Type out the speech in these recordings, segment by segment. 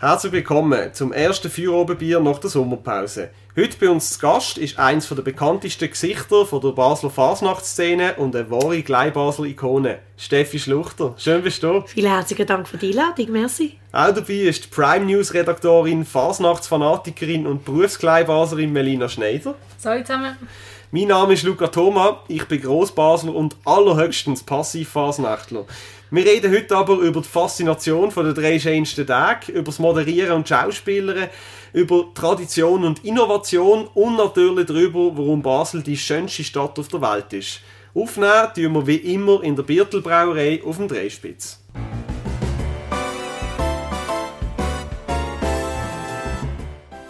Herzlich willkommen zum ersten Feuerobenbier nach der Sommerpause. Heute bei uns zu Gast ist eins der bekanntesten Gesichter von der Basler Fasnachtsszene und eine wahre Gleibasler Ikone, Steffi Schluchter. Schön bist du. Vielen herzlichen Dank für die Einladung, merci. Auch dabei ist die Prime News Redaktorin, Fasnachtsfanatikerin und Berufsgleibaslerin Melina Schneider. Hallo zusammen. Mein Name ist Luca Thoma, ich bin Grossbasler und allerhöchstens Passivfasnächtler. Wir reden heute aber über die Faszination der drei schönsten Tage, über das Moderieren und Schauspielern, über Tradition und Innovation und natürlich darüber, warum Basel die schönste Stadt auf der Welt ist. Aufnehmen tun wir wie immer in der Birtelbrauerei auf dem Dreispitz.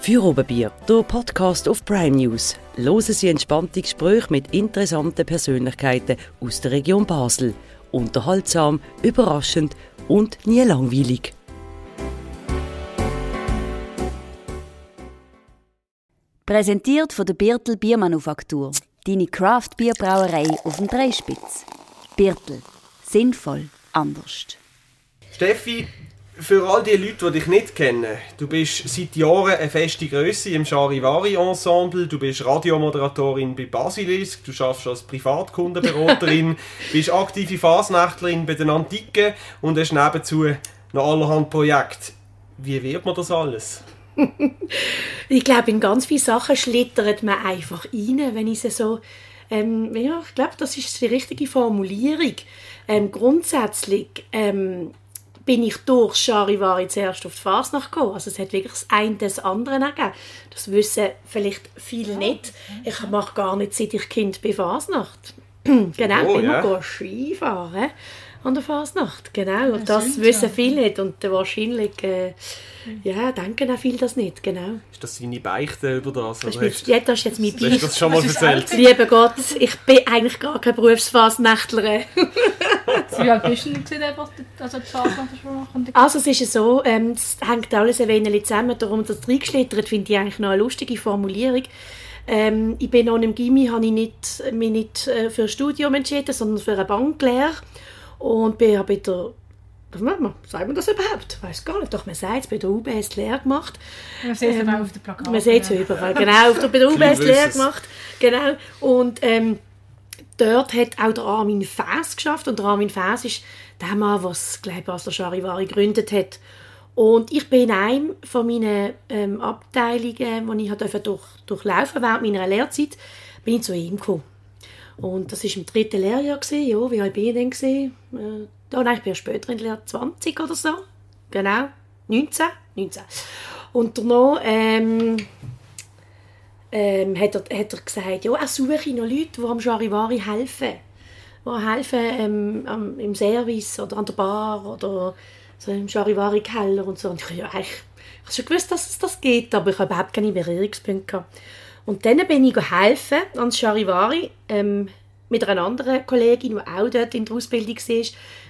Feuerobenbier, der Podcast auf Prime News. Hören Sie entspannte Gespräche mit interessanten Persönlichkeiten aus der Region Basel – unterhaltsam, überraschend und nie langweilig. Präsentiert von der Birtel Biermanufaktur, deine Craft-Bierbrauerei auf dem Dreispitz. Birtel. Sinnvoll anders. Steffi, für all die Leute, die dich nicht kennen, du bist seit Jahren eine feste Größe im Charivari-Ensemble, du bist Radiomoderatorin bei Basilisk, du arbeitest als Privatkundenberaterin, bist aktive Fasnächtlerin bei den Antiken und hast nebenzu noch allerhand Projekte. Wie wird man das alles? ich glaube, in ganz viele Sachen schlittert man einfach rein, wenn ich so... Ähm, ja, ich glaube, das ist die richtige Formulierung. Ähm, grundsätzlich... Ähm, bin ich durch Charivari zuerst auf die Fasnacht gekommen. Also es hat wirklich das eine das andere gegeben. Das wissen vielleicht viele nicht. Ich mache gar nicht, seit ich Kind bei Fasnacht. genau, oh, ich bin ja. immer Skifahren an der Fasnacht. Genau, und das, das wissen viele nicht. Und wahrscheinlich äh, ja, denken auch viele das nicht. Genau. Ist das seine Beichte über das? Das ist, mit, ja, das ist jetzt mein Beichte. Hast du das schon mal erzählt? Lieber Gott, ich bin eigentlich gar keine Berufsfasnächtlerin. Wie alt bist du denn, also die Fasnacht Also es ist so, ähm, es hängt alles ein wenig zusammen, darum das reingeschlittert finde ich eigentlich noch eine lustige Formulierung. Ähm, ich bin noch im Gimmi, habe ich nicht, mich nicht äh, für ein Studium entschieden, sondern für eine Banklehre und bin bei der was macht man? Sagt man das überhaupt? Ich weiß gar nicht. Doch, man sagt es, bei der UBS Lehre gemacht. Man sieht es ähm, auf der Plakate. Man sieht es überall, genau. Auf der, bei der UBS Lehre gemacht. Genau. Und ähm, dort hat auch der Armin Faes geschafft. Und der Armin Faes ist der Mann, der das Gleibasler Charivari gegründet hat. Und ich bin in einem von meinen ähm, Abteilungen, die ich durfte durch, durchlaufen während meiner Lehrzeit, bin ich zu ihm gekommen. Und das war im dritten Lehrjahr, ja, wie alt bin ich denn? Äh, Oh nein, ich bin ja später in der Lehre 20 oder so. Genau. 19. 19. Und danach ähm, ähm, hat, er, hat er gesagt, ja, er suche noch Leute, die am Charivari helfen. Die helfen ähm, im Service oder an der Bar oder so im Charivari-Keller und so. Und ich, ja, ich, ich habe schon gewusst, dass es das geht, aber ich habe überhaupt keine Berührungspunkte gehabt. Und dann bin ich helfen ans Charivari ähm, mit einer anderen Kollegin, die auch dort in der Ausbildung war.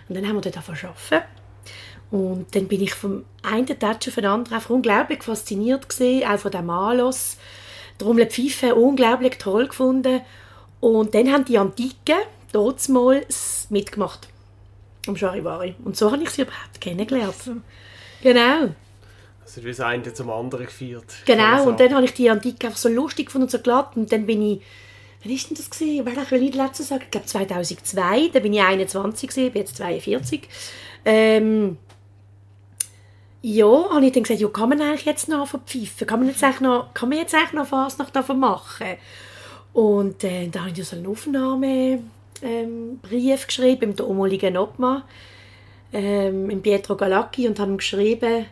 Und dann haben wir dort arbeiten. Und dann bin ich vom einen Tag auf den anderen einfach unglaublich fasziniert gewesen, auch von dem Malos. Darum die Pfeife unglaublich toll gefunden. Und dann haben die Antiken dort mal mitgemacht. Am Charivari. Und so habe ich sie überhaupt kennengelernt. Genau. Es ist wie das eine zum anderen geführt. Genau, und dann habe ich die Antike einfach so lustig gefunden und so glatt. Und dann bin ich Wann war denn das? Gewesen? Ich will nicht sagen. Ich glaube 2002. Da bin ich 21, gewesen, bin jetzt 42. Ähm, ja, habe ich dann gesagt, ja, kann man eigentlich jetzt noch verpfeifen? Kann man jetzt eigentlich noch, kann man jetzt eigentlich noch was noch davon machen? Und äh, da habe ich so einen Aufnahmebrief ähm, geschrieben im damaligen Obmann, ähm, im Pietro Galacchi und habe ihm geschrieben,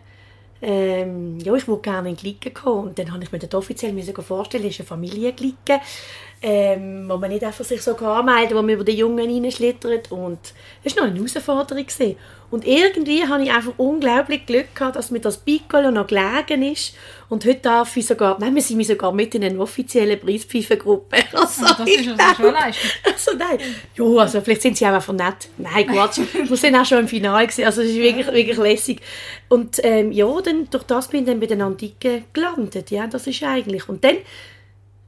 ähm, ja, ich würde gerne in Glicken kommen. Und dann habe ich mir das offiziell vorstellen, es ist eine Familienglicken ähm, wo man nicht einfach sich so anmelden kann, wo man über den Jungen reinschlittert. Und das war noch eine Herausforderung. Gewesen. Und irgendwie hatte ich einfach unglaublich Glück gehabt, dass mir das Piccolo noch gelegen ist. Und heute darf ich sogar, nein, wir sind sogar mit in einer offiziellen Preispfeifengruppe. Also, oh, das ist also schon Leistung. Also nein, ja, also vielleicht sind sie auch einfach nett. Nein, Quatsch, wir sind auch schon im Finale gewesen. Also es ist wirklich, wirklich lässig. Und ähm, ja, dann, durch das bin ich dann bei den Antiken gelandet. Ja, das ist eigentlich. Und dann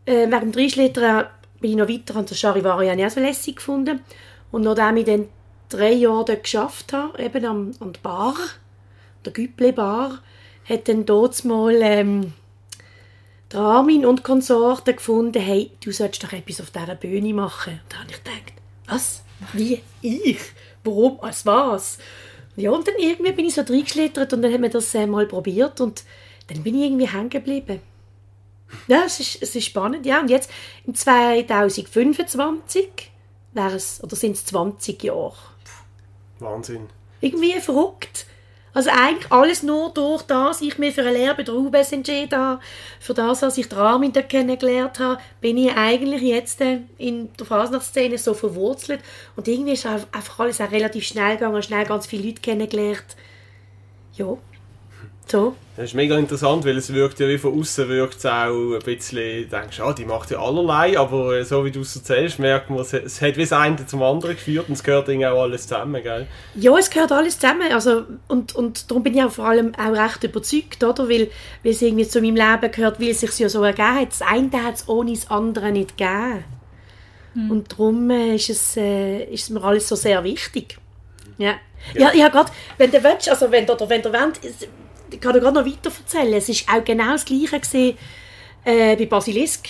äh, wegen dem Dreischlittern bin ich noch weiter an der Charivari auch so lässig gefunden. Und nachdem ich dann drei Jahre dort geschafft habe, eben an, an der Bar, der Güble Bar, hat dann dort mal ähm, der Armin und Konsorten gefunden, hey, du solltest doch etwas auf dieser Bühne machen. Und da habe ich gedacht, was? Wie? Ich? Warum? Als was? Ja, und dann irgendwie bin ich so reingeschlittert und dann haben wir das äh, mal probiert und dann bin ich irgendwie hängen geblieben. Ja, es ist, es ist spannend, ja. Und jetzt, im 2025, wäre es, oder sind es 20 Jahre. Wahnsinn. Irgendwie verrückt. Also eigentlich alles nur durch das, ich mich für eine Lehre bei der UBS entschieden habe, für das, was ich den Armin da kennengelernt habe, bin ich eigentlich jetzt äh, in der Fasnachtsszene so verwurzelt. Und irgendwie ist einfach alles auch relativ schnell gegangen, schnell ganz viele Leute kennengelernt. Ja, so. Das ist mega interessant, weil es wirkt ja wie von außen wirkt es auch ein bisschen, du denkst, ah, die macht ja allerlei, aber äh, so wie du es erzählst, merkt man, es, es hat wie das eine zum anderen geführt und es gehört irgendwie auch alles zusammen, gell? Ja, es gehört alles zusammen. Also, und, und darum bin ich auch vor allem auch recht überzeugt, oder? Weil, weil es irgendwie zu meinem Leben gehört, weil es sich ja so ergeben hat. Das eine hat es ohne das andere nicht gegeben. Und darum äh, ist, es, äh, ist es mir alles so sehr wichtig. Ja. Ja, ja gerade, wenn du willst, also wenn du, oder wenn du es- ich kann dir gerade noch weiter erzählen. Es ist auch genau das Gleiche gewesen, äh, bei Basilisk.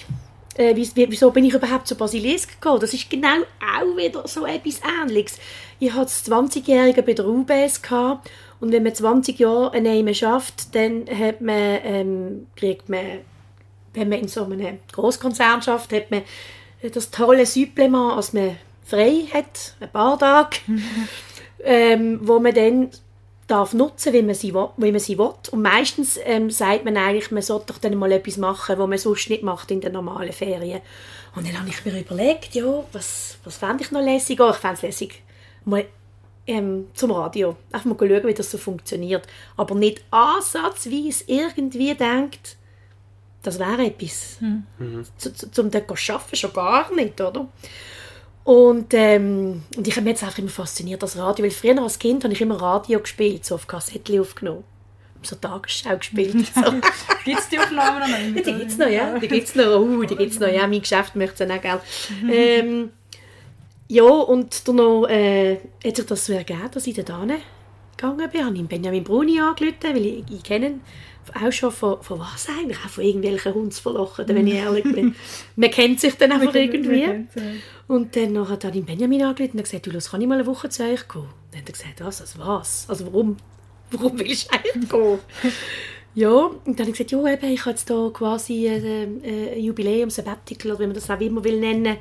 Äh, wie, wie- wieso bin ich überhaupt zu Basilisk gekommen? Das ist genau auch wieder so etwas Ähnliches. Ich hatte das 20-Jährige bei der UBS gehabt, und wenn man 20 Jahre an einem schafft, dann hat man, ähm, kriegt man, wenn man in so einem Großkonzern schafft, hat man das tolle Supplement, als man frei hat, ein paar Tage, ähm, wo man dann darf nutzen, wie man sie will. Wie man sie will. Und meistens ähm, sagt man eigentlich, man sollte doch dann mal etwas machen, was man sonst nicht macht in den normalen Ferien. Und dann habe ich mir überlegt, ja, was, was fände ich noch lässig? Oh, ich fände es lässig, mal ähm, zum Radio. Einfach mal schauen, wie das so funktioniert. Aber nicht ansatzweise irgendwie denkt, das wäre etwas. Zu, zu, zum dort zu arbeiten, schon gar nicht, oder? Und, ähm, und ich habe mich jetzt einfach immer fasziniert, das Radio. Weil früher als Kind habe ich immer Radio gespielt, so auf Kassettchen aufgenommen. So Tagesschau gespielt. So. Gibt es die Aufnahmen noch? Ja, die gibt es noch, ja. Die gibt es noch. Uh, die gibt's noch. Ja, mein Geschäft möchte es auch, gell. ähm, ja, und dann noch, äh, hat sich das so ergeben, dass ich da gegangen bin. Habe ich Benjamin Bruni angerufen, weil ich, ich kenne ihn auch schon von, von was eigentlich? Auch von irgendwelchen Hundsverlochen, wenn ich ehrlich bin. Man kennt sich dann einfach irgendwie. Und dann nachher hat ich Benjamin angerufen und gesagt, du, los, kann ich mal eine Woche zu euch kommen? Dann hat er gesagt, was, also was? Also warum? Warum willst du eigentlich gehen? ja, und dann habe ich gesagt, ja, eben, ich habe jetzt hier quasi ein, ein Jubiläum, Sabbatical, oder wie man das auch immer will nennen.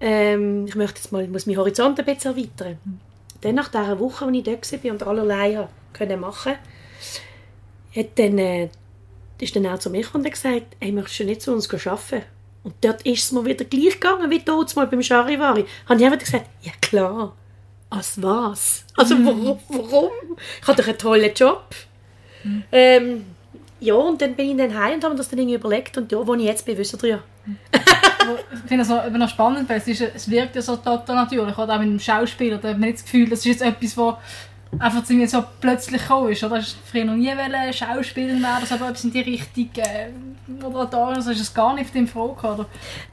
Ähm, ich möchte jetzt mal, muss meinen Horizont ein bisschen erweitern. Dann nach dieser Woche, als ich dort war und allerlei können machen hat dann, äh, ist dann auch zu mir gekommen und gesagt, hey, möchtest du nicht zu uns arbeiten? Und dort ist es mir wieder gleich gegangen wie dort mal beim Charivari. Habe ich einfach gesagt, ja klar, als was? Also warum? warum? Ich habe doch einen tollen Job. Ähm, ja, und dann bin ich dann heim und habe mir das dann irgendwie überlegt und ja, wo ich jetzt bin, wissen ihr ja. Ich finde es noch, noch spannend, weil es, ist, es wirkt ja so total natürlich. Oder auch mit dem Schauspieler, da hat man nicht das Gefühl, das ist jetzt etwas, was einfach zu mir so plötzlich gekommen ist. Oder? Hast du früher noch nie wollen, Schauspieler werden, also etwas in die Richtung äh, Moderatorin, also ist es gar nicht dem Frage gekommen, oder?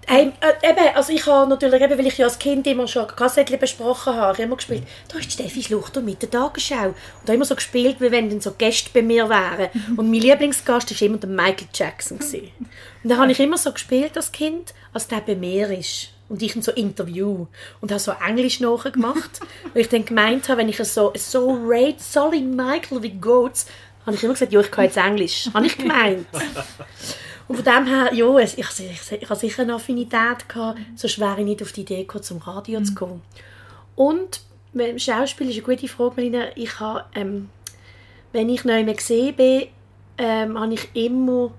Hey, äh, eben, also ich habe natürlich, eben, weil ich ja als Kind immer schon Kassettchen besprochen habe, ich habe immer gespielt, da ist Steffi Schluchter mit der Tagesschau. Und da immer so gespielt, wie wenn dann so Gäste bei mir wären. Und mein Lieblingsgast war immer der Michael Jackson. Gewesen. Und da habe ich immer so gespielt als Kind, als der bei mir ist. Und ich so interview. Und habe so Englisch nachgemacht. weil ich dann gemeint habe, wenn ich so, so rate Solly Michael wie Goats, habe ich immer gesagt, ja, ich kann jetzt Englisch. habe ich gemeint. Und von dem her, ja, es- ich, ich, ich habe sicher eine Affinität gehabt, sonst wäre ich nicht auf die Idee gekommen, zum Radio zu kommen. Und beim Schauspiel ist eine gute Frage, Melina. Ich habe, ähm, wenn ich neu mehr gesehen bin, ähm, habe ich immer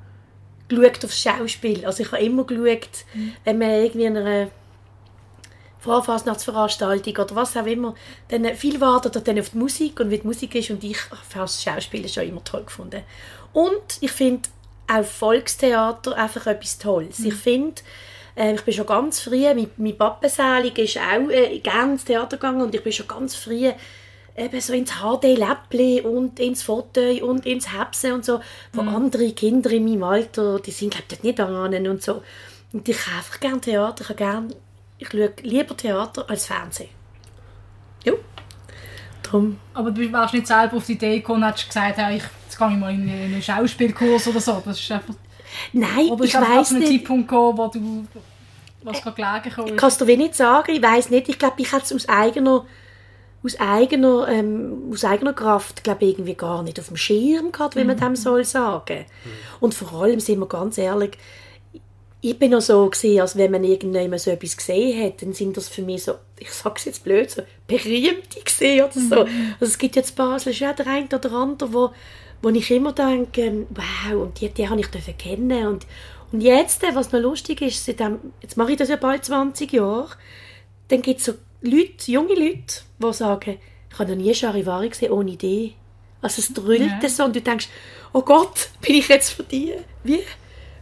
geschaut aufs Schauspiel. Also ich habe immer geschaut, wenn man irgendwie in einer Vorfasnachtsveranstaltung oder was auch immer, dann äh, viel wartet dann auf die Musik und wie die Musik ist und ich habe das Schauspiel schon immer toll gefunden. Und ich finde auch Volkstheater einfach etwas Tolles. Ich finde, äh, ich bin schon ganz früh, mein, mein Pappensälig ist auch äh, gerne ins Theater gegangen und ich bin schon ganz früh eben so ins HD-Läppli und ins Fauteuil und ins Hebsen und so, wo andere Kinder in meinem Alter, die sind glaube ich nicht an und so. Und ich habe einfach gerne Theater, ich gerne, ich schaue lieber Theater als Fernsehen. Ja, darum, Aber du warst nicht selber auf die Idee gekommen und hast gesagt, ja, ich jetzt gehe ich mal in einen Schauspielkurs oder so. Das ist einfach, Nein, oder ich weiß nicht. Zeitpunkt gekommen, wo du was gerade gelegen ist. kann es dir wie nicht sagen, ich weiß nicht. Ich glaube, ich hätte es aus eigener, aus eigener, ähm, aus eigener Kraft, glaube ich, irgendwie gar nicht auf dem Schirm gehabt, wie man dem soll sagen. Und vor allem, sind wir ganz ehrlich, ich bin noch so gesehen, als wenn man irgendjemand so etwas gesehen hat, dann sind das für mich so, ich sag's jetzt blöd, so berühmte gesehen oder so. Also es gibt jetzt Basel schon der ein oder andere, wo, wo ich immer denke, ähm, wow, und die, die habe ich dürfen kennen und und jetzt, äh, was noch lustig ist, seitdem, jetzt mache ich das ja bald 20 Jahre, dann gibt es so Leute, junge Leute, die sagen, ich habe noch nie Charivari gesehen ohne Idee. Also es drüllt Ja. so und du denkst, oh Gott, bin ich jetzt für die? Wie,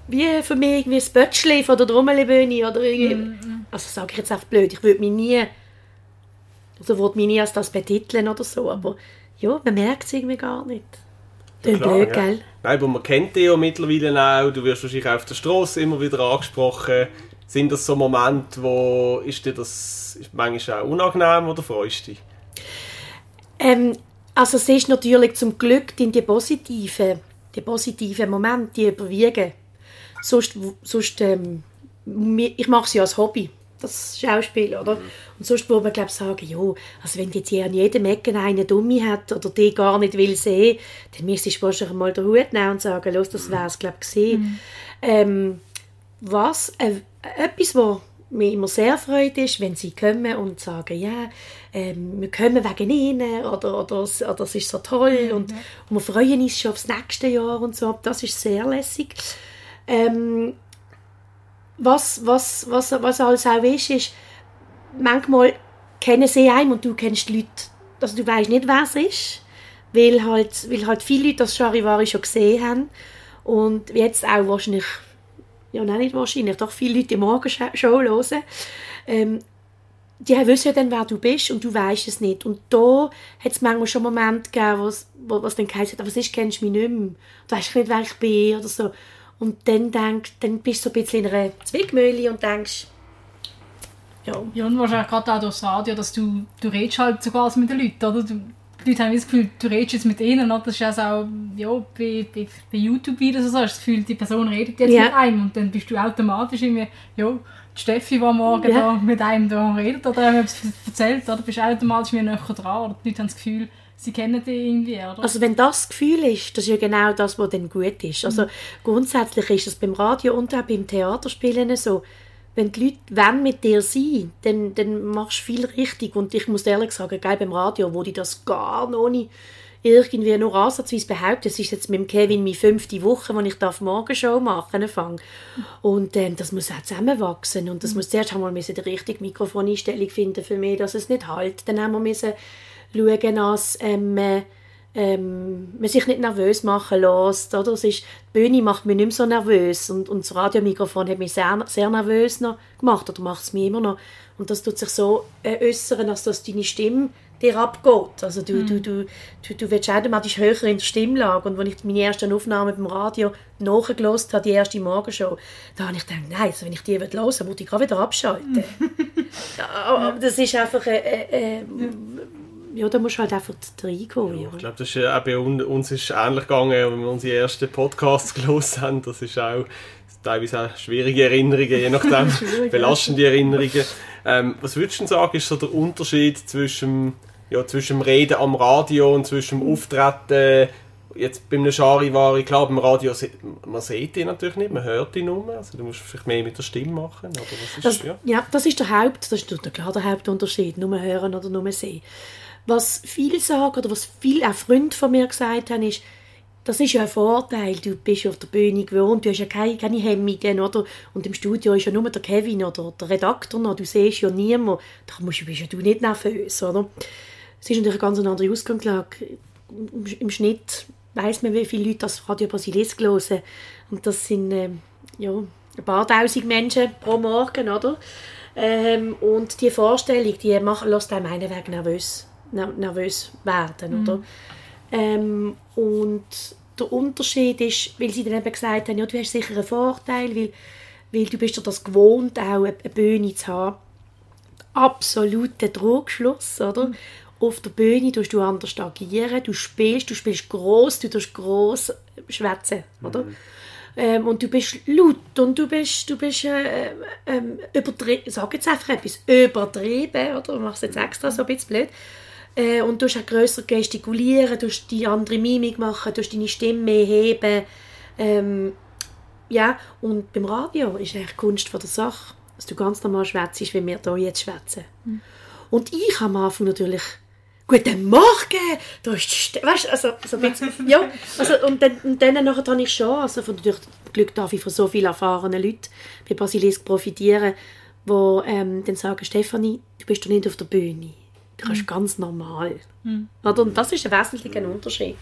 wie für mich irgendwie ein Bötschli von der Trommelbühne oder irgendwie. Also sage ich jetzt einfach blöd, ich würde mich nie, also würde mich nie als das betiteln oder so, aber ja, man merkt es irgendwie gar nicht. Tönt Klar, blöd, ja. gell? Nein, aber man kennt dich ja mittlerweile auch. Du wirst wahrscheinlich auch auf der Straße immer wieder angesprochen. Sind das so Momente, wo ist dir das manchmal auch unangenehm oder freust du dich? Ähm, also es ist natürlich zum Glück die, die positiven, die positiven Momente, die überwiegen. Sonst, sonst ähm, ich mache es ja als Hobby, das Schauspiel, oder? Und sonst würde man glaube ich sagen, ja, also wenn jetzt hier an jedem Ecken einen Dumme hat oder die gar nicht will sehen, dann müsstest du wahrscheinlich mal den Hut nehmen und sagen, los, das wäre es glaube ich gesehen. Ähm, was äh, etwas, was mir immer sehr freut, ist, wenn sie kommen und sagen, ja, ähm, wir kommen wegen ihnen oder, oder, es- oder es ist so toll und, und wir freuen uns schon aufs nächste Jahr und so. Das ist sehr lässig. Ähm, was, was, was, was alles auch ist, ist, manchmal kennen sie einen und du kennst die Leute, also du weißt nicht, wer es ist, weil halt, weil halt viele Leute das Charivari schon gesehen haben und jetzt auch wahrscheinlich ja, nein, nicht wahrscheinlich, doch viele Leute die Morgenshow hören, ähm, die wissen ja dann, wer du bist und du weißt es nicht. Und da hat es manchmal schon Momente gegeben, wo was dann geheißen hat, «Aber ist, kennst du mich nicht mehr? Du weißt nicht, wer ich bin» oder so. Und dann, denk, dann bist du so ein bisschen in einer Zwickmühle und denkst, ja, Ja, und wahrscheinlich gerade auch durchs Radio, dass du, du redest halt sogar mit den Leuten, oder? Du, die Leute haben das Gefühl, du redest jetzt mit ihnen, oder? Das ist also auch, ja, bei, bei, bei YouTube-Videos so, hast das Gefühl, die Person redet jetzt Ja. mit einem und dann bist du automatisch irgendwie, ja, die Steffi, die morgen Ja. da mit einem da redet oder einem etwas erzählt, oder? Bist du automatisch wieder näher dran, oder? Die Leute haben das Gefühl, sie kennen dich irgendwie, oder? Also wenn das das Gefühl ist, das ist ja genau das, was dann gut ist. Also grundsätzlich ist es beim Radio und auch beim Theaterspielen so, wenn die Leute wollen mit dir sein, dann, dann machst du viel richtig. Und ich muss ehrlich sagen, geil beim Radio, wo die das gar noch nicht irgendwie nur ansatzweise behaupten. Es ist jetzt mit dem Kevin meine fünfte Woche, wo ich darf Morgenshow machen fange. Und ähm, das muss auch zusammenwachsen. Und das muss zuerst einmal müssen die richtige Mikrofoneinstellung finden für mich, dass es nicht halt. Dann haben wir müssen schauen, dass ähm, äh, ähm, man sich nicht nervös machen lässt. Oder? Es ist, die Bühne macht mich nicht mehr so nervös und, und das Radiomikrofon hat mich sehr, sehr nervös noch gemacht oder macht es mich immer noch. Und das tut sich so äh, äußern, dass das deine Stimme dir abgeht. Also du, du, du, du, du wirst automatisch höher in der Stimmlage. Und als ich meine ersten Aufnahmen beim Radio nachgelost habe, die erste Morgenshow, da habe ich gedacht, nein, also wenn ich die hören will, würde ich gerade wieder abschalten. ja, aber das ist einfach... Äh, äh, äh, ja, da musst du halt einfach reinkommen. Ja, Ich glaube, das ist äh, auch bei un- uns ist ähnlich gegangen, wenn wir unsere ersten Podcasts gelesen haben. Das ist auch teilweise auch schwierige Erinnerungen, je nachdem, belastende Erinnerungen. Ähm, was würdest du sagen, ist so der Unterschied zwischen, ja, zwischen dem Reden am Radio und zwischen dem Auftreten jetzt beim Charivari? Klar, beim Radio, se- man sieht die natürlich nicht, man hört die nur, also du musst vielleicht mehr mit der Stimme machen, aber was ist, Das, ja. ja, das ist der Haupt, das ist der, klar der Hauptunterschied, nur hören oder nur sehen. Was viele sagen oder was viele auch Freunde von mir gesagt haben, ist, das ist ja ein Vorteil, du bist ja auf der Bühne gewohnt, du hast ja keine, keine Hemmungen, oder? Und im Studio ist ja nur der Kevin oder der Redakteur noch, du siehst ja niemanden, da musst, bist ja du nicht nervös, oder? Es ist natürlich eine ganz andere Ausgangslage. Im, im Schnitt weiss man, wie viele Leute das Radio Basilisk hören. Und das sind ähm, ja, ein paar tausend Menschen pro Morgen, oder? Ähm, und die Vorstellung, die macht, lässt einem einen Weg nervös, ner nervös werden, oder? Ähm, und der Unterschied ist, weil sie dann eben gesagt haben, ja, du hast sicher einen Vorteil, weil, weil du bist dir das gewohnt, auch eine, Bühne zu haben. Absoluter Trugschluss, oder? auf der Bühne tust du anders agieren, du spielst, du spielst groß, du tust groß schwätzen, oder? Ähm, und du bist laut und du bist, du bist äh, ähm, übertrieben, sag jetzt einfach etwas, übertrieben, oder? Mache es jetzt extra so ein bisschen blöd. Äh, und du hast auch grösser gestikulieren, du die andere Mimik machen, du deine Stimme mehr heben. Ähm, ja, und beim Radio ist eigentlich die Kunst von der Sache, dass du ganz normal schwätzt, wie wir hier jetzt schwätzen. Und ich am Anfang natürlich Guten Morgen! Da ist weißt, also, so ein bisschen, ja, also, und dann, und dann nachher habe ich schon, also von, durch Glück darf ich von so vielen erfahrenen Leuten bei Basilisk profitieren, die ähm, dann sagen, Stefanie, du bist doch nicht auf der Bühne. Du kannst ganz normal. Oder? Und das ist ein wesentlicher Unterschied.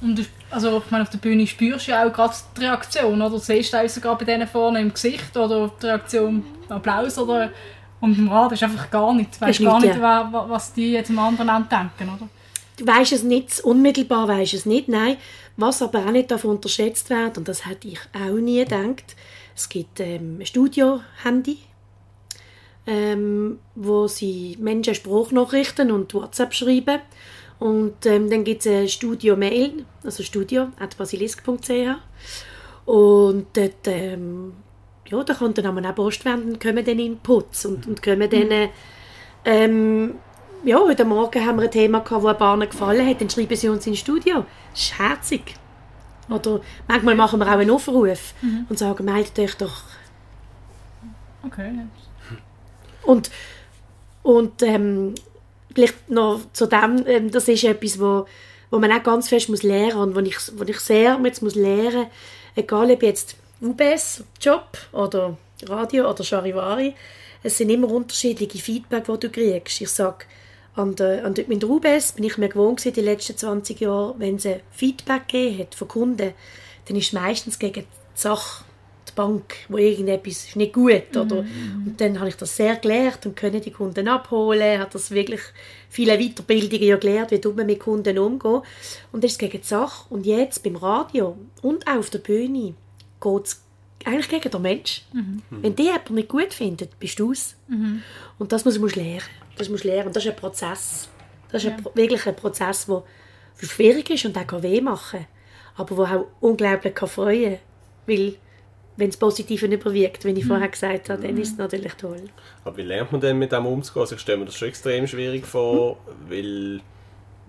Und du, also, ich meine, auf der Bühne spürst du ja auch gerade die Reaktion, oder? Siehst du sogar bei denen vorne im Gesicht, oder die Reaktion Applaus, oder... Und im Radio ist einfach gar nichts. Du weißt gar nicht, nicht, wa- was die jetzt am anderen Ende denken, oder? Du weißt es nicht, unmittelbar weißt es nicht, nein. Was aber auch nicht davon unterschätzt wird, und das hätte ich auch nie gedacht, es gibt ähm, ein Studio-Handy, ähm, wo sie Menschen Spruchnachrichten und WhatsApp schreiben. Und ähm, dann gibt es ein Studio-Mail, also studio.basilisk.ch und dort, ähm, ja, da kann dann auch Post werden und kommen dann Inputs und, und kommen dann ähm, ja, heute Morgen haben wir ein Thema gehabt, das ein paar gefallen hat, dann schreiben sie uns ins Studio. Das ist herzig. Oder manchmal machen wir auch einen Aufruf und sagen, meldet euch doch. Okay. Und, und ähm, vielleicht noch zu dem, ähm, das ist etwas, wo, wo man auch ganz fest muss lernen und wo ich, wo ich sehr jetzt muss lernen, egal ob jetzt UBS-Job oder Radio oder Charivari, es sind immer unterschiedliche Feedback, die du kriegst. Ich sage, an der, an der, mit der UBS bin ich mir gewohnt gewesen, die letzten 20 Jahre, wenn es Feedback gegeben hat von Kunden, dann ist es meistens gegen die Sache, Bank, wo irgendetwas ist nicht gut, oder? Und dann habe ich das sehr gelernt und können die Kunden abholen, hat das wirklich viele Weiterbildungen ja gelernt, wie man mit Kunden umgehen. Und das ist gegen die Sache. Und jetzt beim Radio und auch auf der Bühne geht es eigentlich gegen den Mensch. Wenn die jemand nicht gut findet, bist du es. Und das musst du lernen. Das musst du lernen. Und das ist ein Prozess. Das ist ein, Pro- wirklich ein Prozess, der schwierig ist und auch kann weh machen aber der auch unglaublich kann freuen kann. Weil, wenn das Positive überwiegt, wie ich vorher gesagt habe, dann ist es natürlich toll. Aber wie lernt man denn mit dem umzugehen? Also ich stelle mir das schon extrem schwierig vor, weil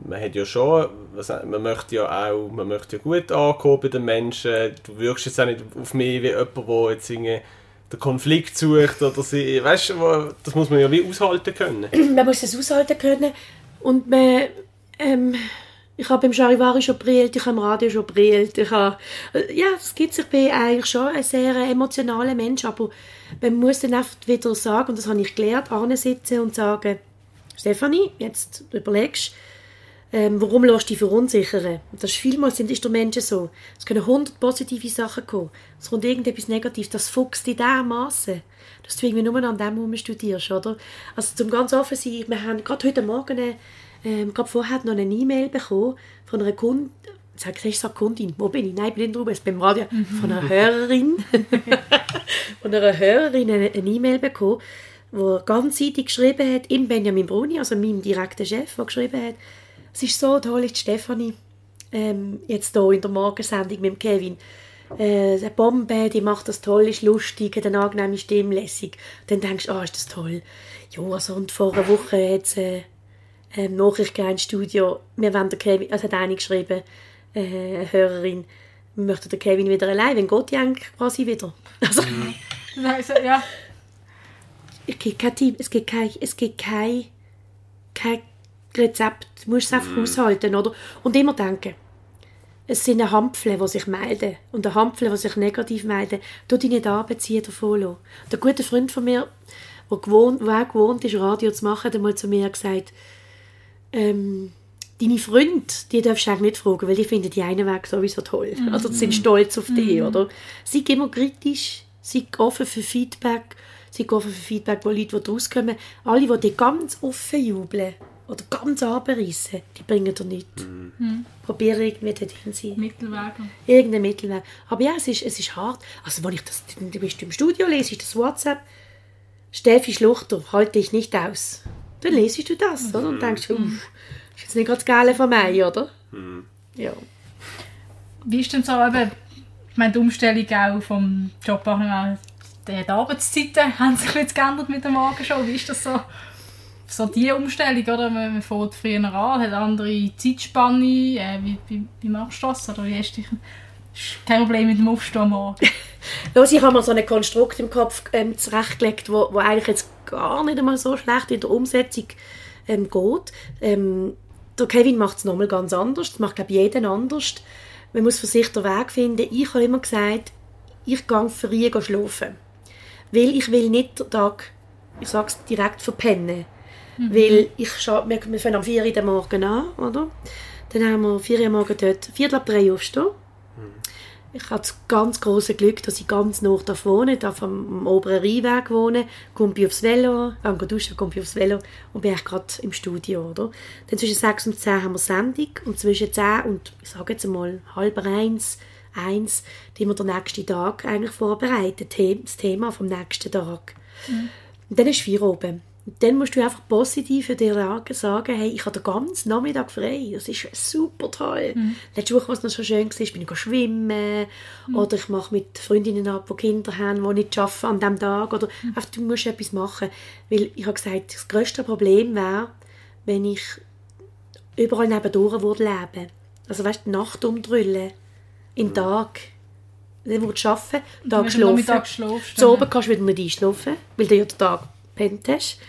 man hat ja schon, man möchte ja auch, man möchte ja gut ankommen bei den Menschen. Du wirkst jetzt auch nicht auf mich wie jemand, der jetzt irgendwie den Konflikt sucht oder sie, weißt du, das muss man ja wie aushalten können. man muss es aushalten können und man, ähm, ich habe beim Charivari schon brillt, ich habe im Radio schon brillt, ich habe, äh, ja, es gibt ich bin eigentlich schon ein sehr emotionaler Mensch, aber man muss dann einfach wieder sagen, und das habe ich gelernt, sitzen und sagen, Stefanie, jetzt überlegst ähm, warum lässt du dich verunsichern? Und das ist vielmals sind ist der Menschen so. Es können 100 positive Sachen kommen. Es kommt irgendetwas Negatives, das fuchst dich dermaßen, dass du irgendwie nur an dem herum studierst, oder? Also zum ganz offen sein, wir haben gerade heute Morgen, ähm, gerade vorher noch eine E-Mail bekommen von einer Kundin, Sag ich sag Kundin, wo bin ich? Nein, ich bin in der UBS, beim Radio. Von einer Hörerin. von einer Hörerin eine E-Mail bekommen, die ganzseitig geschrieben hat, im Benjamin Bruni, also meinem direkten Chef, der geschrieben hat, es ist so toll, ist Stefanie ähm, jetzt hier in der Morgensendung mit Kevin. Äh, eine Bombe, die macht das toll, ist lustig, hat eine angenehme Stimme, lässig. Dann denkst du, ah, ist das toll. Ja, also, und vor einer Woche hat es äh, eine Nachricht gegeben ins Studio, wir wollen den Kevin, also hat eine geschrieben, äh, eine Hörerin, wir möchten den Kevin wieder allein, wenn Gott eigentlich quasi wieder. Also, Also, ja. es gibt kein Team, es gibt kein, es gibt kein, kein Rezept. Du musst es einfach aushalten, oder? Und immer denken, es sind eine Handvoll, die sich melden. Und eine Handvoll, die sich negativ melden. Tu dich nicht anbeziehen davon lassen. Und ein guter Freund von mir, der, gewohnt, der auch gewohnt ist, Radio zu machen, hat einmal zu mir gesagt, ähm, deine Freunde, die darfst du eigentlich nicht fragen, weil die finden die einen Weg sowieso toll. Also die sind stolz auf dich, oder? Sei immer kritisch, sei offen für Feedback, sei offen für Feedback, wo Leute, die rauskommen, alle, die dich ganz offen jubeln oder ganz abreißen, die bringen dir nichts. Probiere irgendwie dorthin zu sein. Mittelweg. Irgendein Mittelweg. Aber ja, es ist, es ist hart. Also, wenn ich das, du bist im Studio, lese ich das WhatsApp, Steffi Schluchter, halte ich nicht aus. Dann lesest du das, oder? Und denkst, uff, Ist jetzt nicht gerade das Geile von mir, oder? Ja. Wie ist denn so eben, ich meine, die Umstellung auch vom Job die Arbeitszeiten haben sich jetzt geändert mit der Morgenshow. Wie ist das so? So die Umstellung, oder? Man man fährt früher an, hat eine andere Zeitspanne. Äh, wie, wie, wie machst du das? Oder wie hast du dich... Ist kein Problem mit dem Aufstehen am Morgen. Los, ich habe mir so ein Konstrukt im Kopf ähm, zurechtgelegt, wo, wo eigentlich jetzt gar nicht einmal so schlecht in der Umsetzung ähm, geht. Ähm, der Kevin macht es nochmal ganz anders. Das macht, glaube ich, jeden anders. Man muss für sich den Weg finden. Ich habe immer gesagt, ich gehe früh schlafen. Weil ich will nicht den Tag, ich sage es direkt, verpennen. Weil ich scha- wir, wir fangen am 4 Uhr Morgen an, oder? Dann haben wir 4 Uhr Morgen dort, Viertel ab 3 Uhr aufstehen. Ich habe das ganz große Glück, dass ich ganz nah da wohne, da am, oberen Rheinweg wohne, komme ich aufs Velo, gehe duschen, komme ich aufs Velo und bin eigentlich gerade im Studio, oder? Dann zwischen 6 und 10 haben wir Sendung und zwischen 10 und, ich sage jetzt mal, halb eins, eins, die wir den nächsten Tag eigentlich vorbereiten, das Thema vom nächsten Tag. Und dann ist vier oben. Und dann musst du einfach positiv für dir sagen, hey, ich habe den ganzen Nachmittag frei. Das ist super toll. Letzte Woche, was noch so schön war, bin ich schwimmen. Oder ich mache mit Freundinnen ab, die Kinder haben, die nicht arbeiten an diesem Tag. Oder einfach, du musst etwas machen. Weil ich habe gesagt, das grösste Problem wäre, wenn ich überall nebendurch würde leben. Also weißt du, die Nacht umdrüllen. In den Tag. Dann würdest du arbeiten, Tag schlafen. Zu oben kannst du wieder nicht einschlafen, weil du ja den Tag gepennt hast.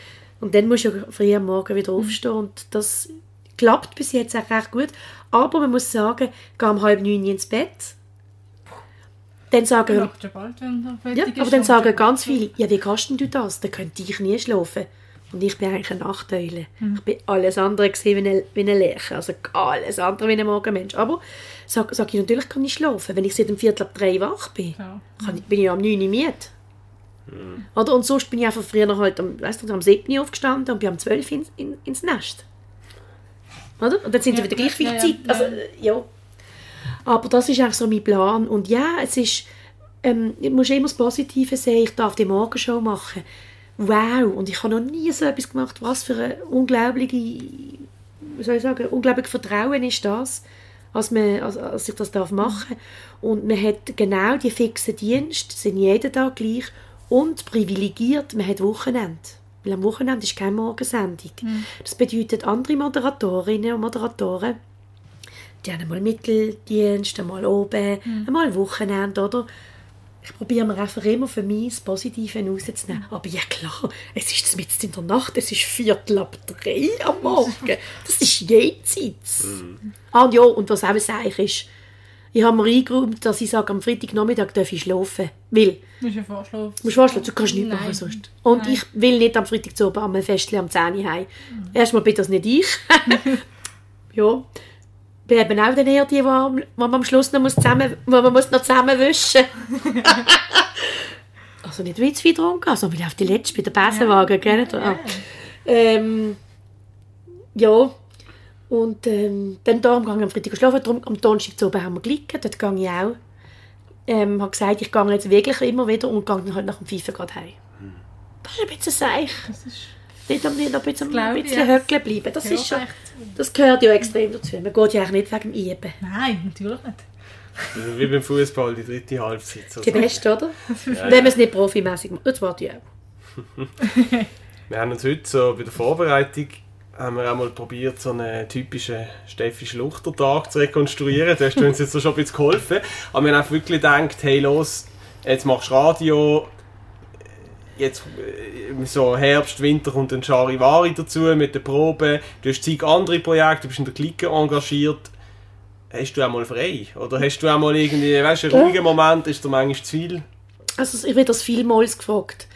Und dann musst du ja früh am Morgen wieder Mhm. aufstehen. Und das klappt bis jetzt auch recht gut. Aber man muss sagen, geh um halb neun ins Bett. Dann sagen, Ja, ja, aber dann sagen ganz viele, ja, wie kannst du das? Dann könnte ich nie schlafen. Und ich bin eigentlich eine Nachteule. Mhm. Ich bin alles andere gewesen wie ein, wie ein Lerche. Also alles andere wie ein Morgenmensch. Aber sag, sag ich, natürlich kann ich schlafen. Wenn ich seit dem Viertel ab drei wach bin, Ja. kann ich, bin ich ja am 9 Uhr müde. Oder? Und sonst bin ich einfach früher halt am, weißt du, am 7 Uhr aufgestanden und bin am 12 Uhr in, in, ins Nest. Oder? Und dann sind Ja, wieder gleich viel ja, Zeit. ja. Also, äh, ja. Aber das ist eigentlich so mein Plan. Und ja, es ist, ähm, ich muss immer das Positive sehen, ich darf die Morgenshow machen. Wow, und ich habe noch nie so etwas gemacht. Was für eine unglaubliche, wie soll ich sagen, unglaublich Vertrauen ist das, als, man, als, als ich das darf machen Und man hat genau die fixen Dienste, sind jeden Tag gleich und privilegiert, man hat Wochenende. Weil am Wochenende ist keine Morgensendung. Das bedeutet, andere Moderatorinnen und Moderatoren die haben einmal Mitteldienst, einmal oben, einmal Wochenende, oder? Ich probiere mir einfach immer für mich das Positive rauszunehmen. Aber ja klar, es ist mitten in der Nacht, es ist Viertel ab drei am Morgen. Das ist jenseits. Ah und ja, und was auch sage ist, ich habe mir eingeräumt, dass ich sage, am Freitagnachmittag darf ich schlafen. Weil, Du musst ja vorschlafen. du musst vorstellen, du kannst nichts Nein. machen sonst. Und Nein. ich will nicht am Freitag zu oben am Festchen am 10 Uhr heim. Erstmal bin das nicht ich. ja. Ich bin eben auch dann eher die, die man am Schluss noch, muss zusammen, wo man muss noch zusammenwischen Also nicht wie zu viel getrunken, also bin ich auf die letzte bei der Besenwagen, gell? Ja. Ähm, ja. Und ähm, dann da am Gang am Freitag schlafen, darum am Donnerstag zu oben haben wir gelegen, dort gehe ich auch. Ähm, habe gesagt, ich gehe jetzt wirklich immer wieder und gehe dann halt nach dem Pfeifen gerade heim. Das ist ein bisschen seich. Das ist Nicht, am- nicht ein bisschen, ein ich, bisschen ja. höckeln bleiben. Das, ist schon, das gehört ja extrem dazu. Man geht ja eigentlich nicht wegen dem Iben. Nein, natürlich nicht. Also Wie beim Fußball, die dritte Halbzeit. So Die beste, oder? Wenn man es nicht profimäßig macht. Das warte ich auch. Wir haben uns heute so bei der Vorbereitung haben wir auch mal probiert, so einen typischen Steffi Schluchter-Tag zu rekonstruieren. Da hast du uns jetzt so schon ein bisschen geholfen. Aber wir haben einfach wirklich gedacht, hey los, jetzt machst du Radio, jetzt äh, so Herbst, Winter kommt ein Charivari dazu mit den Proben. Du hast zig andere Projekte, du bist in der Clique engagiert. Hast du auch mal frei? Oder hast du auch mal irgendwie, weißt du, einen ruhigen Moment, ist dir manchmal zu viel? Also ich werde das vielmals gefragt.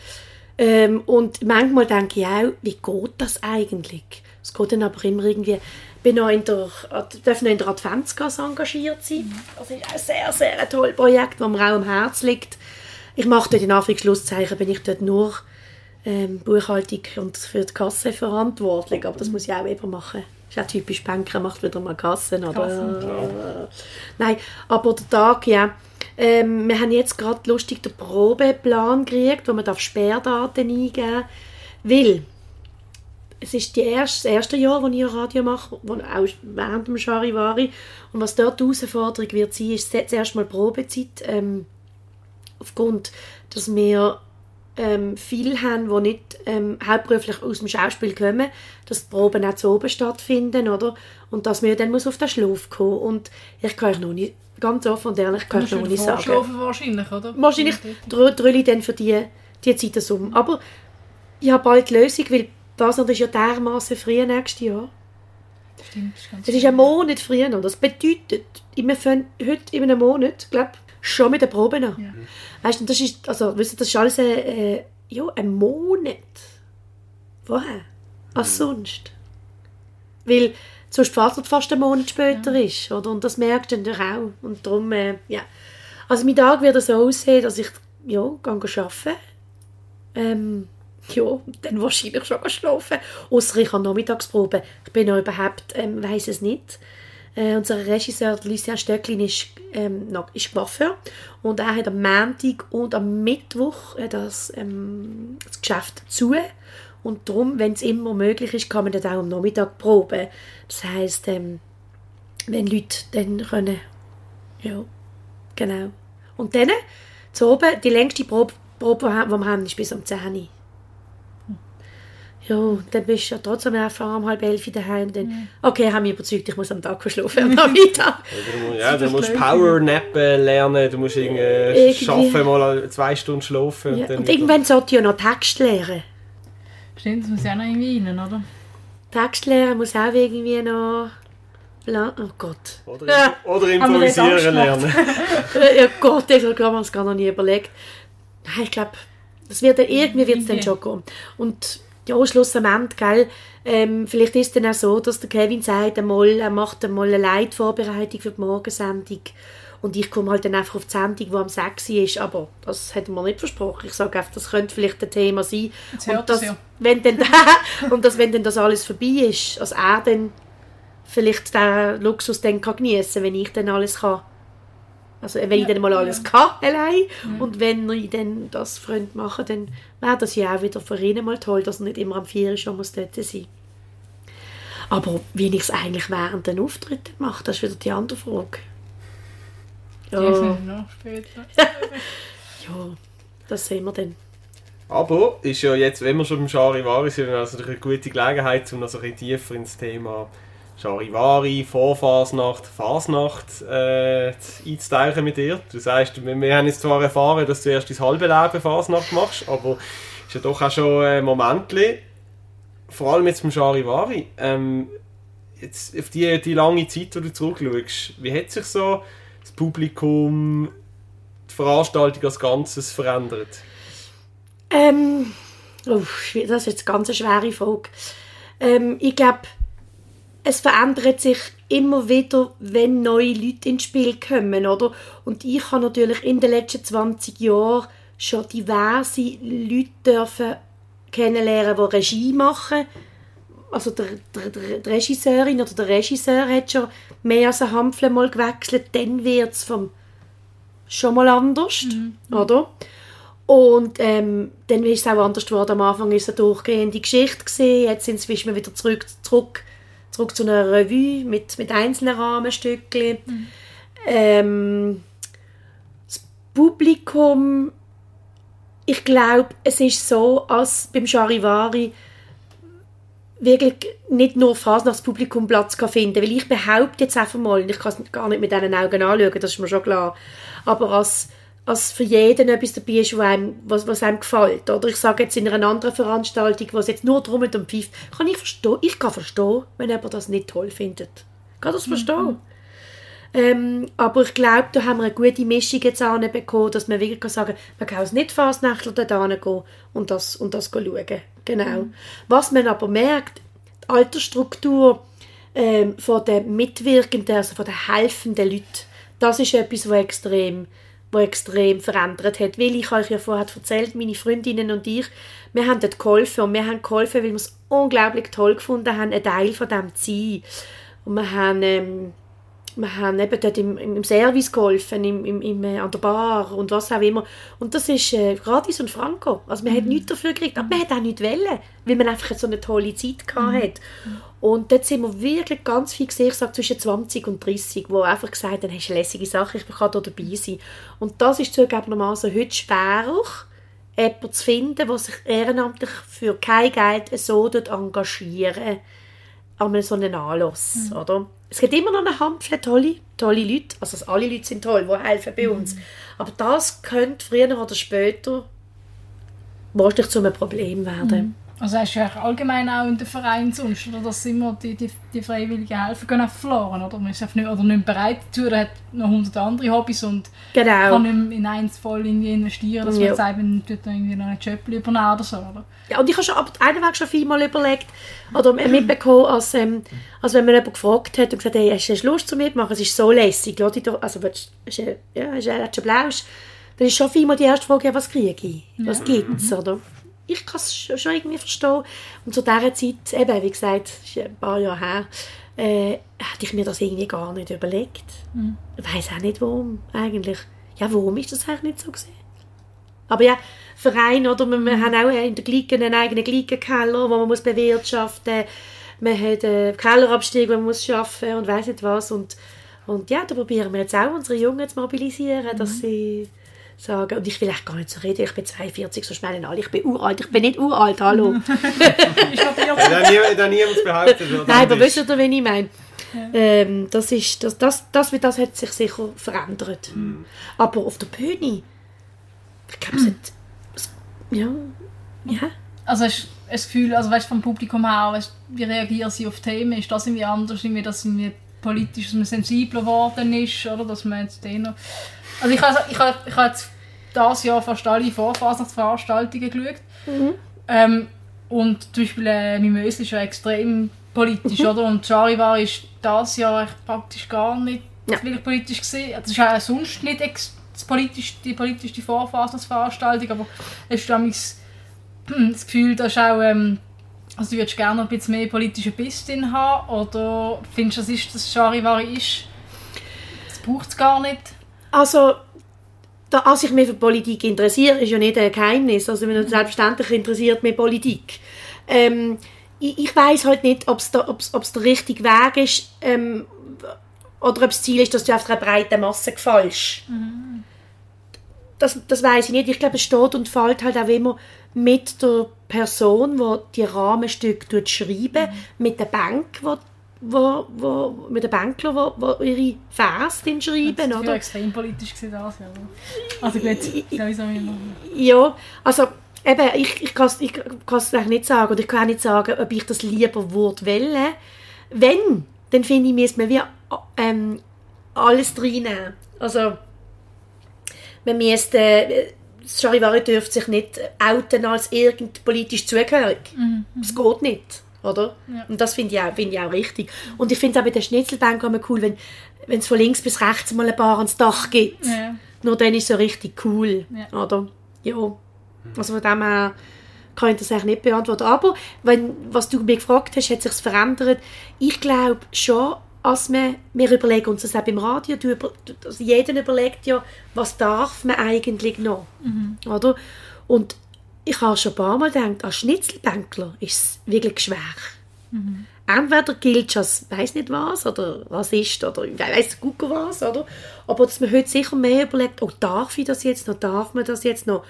Ähm, und manchmal denke ich auch, wie geht das eigentlich? Es geht dann aber immer irgendwie... Ich bin noch in der, darf noch in der Adventsgasse engagiert sein. Das ist ein sehr, sehr ein tolles Projekt, das mir auch am Herzen liegt. Ich mache dort in Anführungszeichen, bin ich dort nur ähm, Buchhaltung und für die Kasse verantwortlich. Aber das muss ich auch immer machen. Ist auch typisch Banker, macht wieder mal Kassen. Aber, Kassen, Nein, aber der Tag, ja. Ähm, wir haben jetzt gerade lustig den Probeplan gekriegt, wo man Sperrdaten eingeben darf. Weil es ist die erste, das erste Jahr, wo ich Radio mache, wo, auch während dem Charivari. Und was dort die Herausforderung wird sein, ist zuerst mal Probezeit. Ähm, aufgrund, dass wir ähm, viele haben, die nicht ähm, hauptberuflich aus dem Schauspiel kommen, dass die Proben auch zu oben stattfinden, oder? Und dass wir dann muss auf den Schlaf kommen. Und ich kann euch noch nicht, ganz offen und ehrlich, kann ich noch nicht sagen. Wahrscheinlich, oder? Wahrscheinlich drülle ich dann für die, die Zeit das um. Aber ich habe bald die Lösung, weil Basel ist ja dermaßen früh nächstes Jahr. Stimmt, das ist ganz Es ist ein Monat früher. Das bedeutet, wir fangen heute in einem Monat, glaube schon mit der Probe an. Ja. Weißt du, das ist, also, wisst ihr, das ist alles ein, äh, ja, ein Monat. Woher? Als sonst. Weil sonst fast fast einen Monat später ist, oder? Und das merkst du natürlich auch. Und darum, äh, ja. Also mein Tag wird so aussehen, dass ich, ja, gehe arbeiten. Ähm, ja, dann wahrscheinlich schon schlafen. Ausser ich habe Nachmittagsprobe. Ich bin noch überhaupt, ähm, weiss es nicht. Äh, unser Regisseur Lucien Stöcklin ist, ähm, noch, ist Coiffeur und er hat am Montag und am Mittwoch äh, das, ähm, das Geschäft zu und darum, wenn es immer möglich ist, kann man dann auch am Nachmittag proben. Das heisst, ähm, wenn Leute dann können, ja, genau. Und dann, zu oben, die längste Probe, Probe die wir haben, ist bis um 10 Uhr. Ja, dann bist du ja trotzdem einfach um halb elf daheim. Und dann, okay, haben mich überzeugt, ich muss am Tag schlafen, am Nachmittag. Du, ja, du musst Powernappen lernen, du musst irgendwie, Irgendwie. schaffen, mal zwei Stunden schlafen. Ja, dann und wieder- irgendwann sollte ich ja noch Text lernen. Stimmt, das muss ja auch noch irgendwie rein, oder? Text lernen muss auch irgendwie noch... Oh Gott. Oder, Ja. oder Haben wir improvisieren lernen. Ja Gott, ich habe mir das gar noch nie überlegt. Nein, ich glaube, das wird dann, irgendwie wird es dann schon kommen. Und ja, schlussendlich, gell, ähm, vielleicht ist es dann auch so, dass der Kevin sagt, einmal, er macht einmal eine Leitvorbereitung für die Morgensendung und ich komme halt dann einfach auf die Sendung, die am 6 Uhr ist, aber das hat er mir nicht versprochen. Ich sage einfach, das könnte vielleicht ein Thema sein. Jetzt und, das, er's ja. wenn dann, und dass, wenn dann das alles vorbei ist, dass er dann vielleicht den Luxus dann kann geniessen wenn ich dann alles kann. Also wenn ich dann mal alles ja. kann allein und wenn ich dann das Freund mache, dann wäre das ja auch wieder für ihn mal toll, dass er nicht immer am 4 Uhr schon muss dort sein Aber wie ich es eigentlich während den Auftritten mache, das ist wieder die andere Frage. Ja, noch später. ja das sehen wir dann. Aber ist ja jetzt, wenn wir schon beim Charivari sind, also eine gute Gelegenheit, um noch so ein bisschen tiefer ins Thema Charivari, Vorfasnacht, Fasnacht äh, einzutauchen mit dir. Du sagst, wir, wir haben jetzt zwar erfahren, dass du erst dein halbe Leben Fasnacht machst, aber ist ja doch auch schon ein Momentchen, vor allem jetzt beim Charivari, ähm, jetzt auf die, die lange Zeit, wo du zurückschaust, wie hat sich so das Publikum, die Veranstaltung als Ganzes verändert? Ähm, oh, das ist jetzt eine ganz schwere Frage. Ähm, ich glaube, es verändert sich immer wieder, wenn neue Leute ins Spiel kommen, oder? Und ich habe natürlich in den letzten 20 Jahren schon diverse Leute dürfen kennenlernen, die Regie machen. Also der, der, der, die Regisseurin oder der Regisseur hat schon mehr als ein Hampfle mal gewechselt, dann wird es schon mal anders, oder? Und ähm, dann ist es auch anders geworden. Am Anfang ist es eine durchgehende Geschichte gewesen. Jetzt sind wir wieder zurück, zurück, zurück zu einer Revue mit, mit einzelnen Rahmenstückchen. Ähm, das Publikum, ich glaube, es ist so, als beim Charivari wirklich nicht nur Fasnachtspublikum Platz kann finden weil ich behaupte jetzt einfach mal, und ich kann es gar nicht mit diesen Augen anschauen, das ist mir schon klar, aber als, als für jeden etwas dabei ist, was einem, was, was einem gefällt, oder ich sage jetzt in einer anderen Veranstaltung, wo es jetzt nur drum und pfeift, kann ich verstehen, ich kann verstehen, wenn jemand das nicht toll findet. Ich kann das verstehen. Ähm, aber ich glaube, da haben wir eine gute Mischung jetzt bekommen, dass man wirklich kann sagen man kann als nicht Fasnächtler dort hingehen und das, und das schauen. Genau. Was man aber merkt, die Altersstruktur ähm, von den Mitwirkenden, also von den helfenden Leuten, das ist etwas, was extrem, was extrem verändert hat. Weil ich euch ja vorher erzählt, meine Freundinnen und ich, wir haben dort geholfen und wir haben geholfen, weil wir es unglaublich toll gefunden haben, ein Teil von dem zu sein. Und wir haben ähm, wir haben eben dort im, im Service geholfen, im, im, im, äh, an der Bar und was auch immer. Und das ist äh, gratis und franco. Also man hat nichts dafür gekriegt, aber man hat auch nichts wollen, weil man einfach so eine tolle Zeit gehabt hat. Und dort sind wir wirklich ganz viel gesehen, ich sage zwischen 20 und 30, wo einfach gesagt haben, hast eine lässige Sache, ich kann da dabei sein. Und das ist zugegebenermaßen heute schwerer, jemanden zu finden, der sich ehrenamtlich für kein Geld so dort engagieren an so einen Anlass, oder? Es gibt immer noch eine Handvoll tolle, tolle Leute, also alle Leute sind toll, die helfen bei uns. Aber das könnte früher oder später wahrscheinlich zu einem Problem werden. Also hast du ja allgemein auch in den Vereinen sonst, oder? Dass immer die, die, die freiwilligen Helfer gehen einfach verloren, oder? Man ist einfach nicht, oder nicht bereit dazu, oder hat noch hundert andere Hobbys und Genau. kann nicht mehr in eins voll investieren, dass man Ja. jetzt sagt, man tut irgendwie noch einen Job übernehmen oder so, oder? Ja, und ich habe schon ab einen Weg schon vielmal überlegt oder mitbekommen, als, ähm, als wenn man jemanden gefragt hat und gesagt hey, hast du Lust zu mitmachen? Es ist so lässig, lass dich doch, also willst, hast du, ja, hast du, du Blausch? Dann ist schon vielmal die erste Frage, ja, was kriege ich? Was gibt es, oder? Ich kann es schon, irgendwie verstehen. Und zu dieser Zeit, eben, wie gesagt, ist ein paar Jahre her, äh, hätte ich mir das irgendwie gar nicht überlegt. Ich weiß auch nicht, warum eigentlich. Ja, warum ist das eigentlich nicht so gesehen? Aber ja, Verein, oder? Wir, wir haben auch in der Glieke einen eigenen Gliegenkeller, wo man muss bewirtschaften muss. Man hat einen Kellerabstieg, den man muss schaffen und weiss nicht was. Und, und ja, da probieren wir jetzt auch, unsere Jungen zu mobilisieren, dass sie sagen, und ich will echt gar nicht so reden, ich bin 42, so schnell alle, ich bin uralt, ich bin nicht uralt, hallo. Hat auch niemand behauptet. Nein, aber Das wisst ihr, wen ich meine? Ähm, das, ist, das, das, das, das hat sich sicher verändert. Aber auf der Bühne, ich glaube, es hat... es- Ja, ja. Also hast du das Gefühl, also weißt, vom Publikum her, weißt, wie reagieren sie auf Themen? Ist das irgendwie anders, irgendwie, dass irgendwie politisch dass man sensibler geworden ist? Oder dass man jetzt den noch... Also ich habe ich habe, ich habe jetzt dieses Jahr fast alle Vorfasnachtsveranstaltungen geschaut. Ähm, und zum Beispiel äh, Mimös ist ja extrem politisch, oder? Und Charivar ist dieses Jahr praktisch gar nicht Ja. wirklich politisch gesehen. Es ist auch sonst nicht das politisch, die politischste Vorfasnachtsveranstaltung, aber es ist das Gefühl, dass auch, ähm, also du würdest gerne ein bisschen mehr politische Biss drin haben oder findest du, das ist das Charivari ist? Das braucht es gar nicht. Also, da, als ich mich für Politik interessiere, ist ja nicht ein Geheimnis. Also, selbstverständlich interessiert mich Politik. Ähm, ich ich weiß halt nicht, ob es der, ob's, ob's der richtige Weg ist ähm, oder ob das Ziel ist, dass du auf einer breiten Masse gefällst. Das, das weiß ich nicht. Ich glaube, es steht und fällt halt auch immer mit der Person, die die Rahmenstücke schreiben, mit der Bank, wo, wo, wo, mit der Bankler, wo, wo ihre Vers drin schreiben, Das war oder? extrem politisch gewesen, das Jahr. Also gut, sowieso immer. Ja, also eben, ich, ich kann es ich kann's nicht sagen. Oder ich kann auch nicht sagen, ob ich das lieber würde wollen. Wenn, dann finde ich, müsste man wie ähm, alles reinnehmen. Also, man müsste, äh, das Charivari dürfte sich nicht outen als irgend politisch zugehörig. Das geht nicht, oder? Und das finde ich, auch- finde ich auch richtig. Und ich finde es auch bei der Schnitzelbank immer cool, wenn es von links bis rechts mal ein paar ans Dach gibt. Ja. Nur dann ist es so richtig cool, Ja. oder? Ja. Also von dem her kann ich das eigentlich nicht beantworten. Aber wenn, was du mich gefragt hast, hat sich verändert. Ich glaube schon, als wir, wir überlegen uns das auch beim Radio, du, über- also jeder überlegt ja, was darf man eigentlich noch, oder? Und ich habe schon ein paar Mal gedacht, als Schnitzelbänkler ist es wirklich schwer. Entweder gilt es als weiß nicht was oder Rassist oder ich weiß gucken was, oder? Aber dass man heute sicher mehr überlegt, oh, darf ich das jetzt noch, darf man das jetzt noch?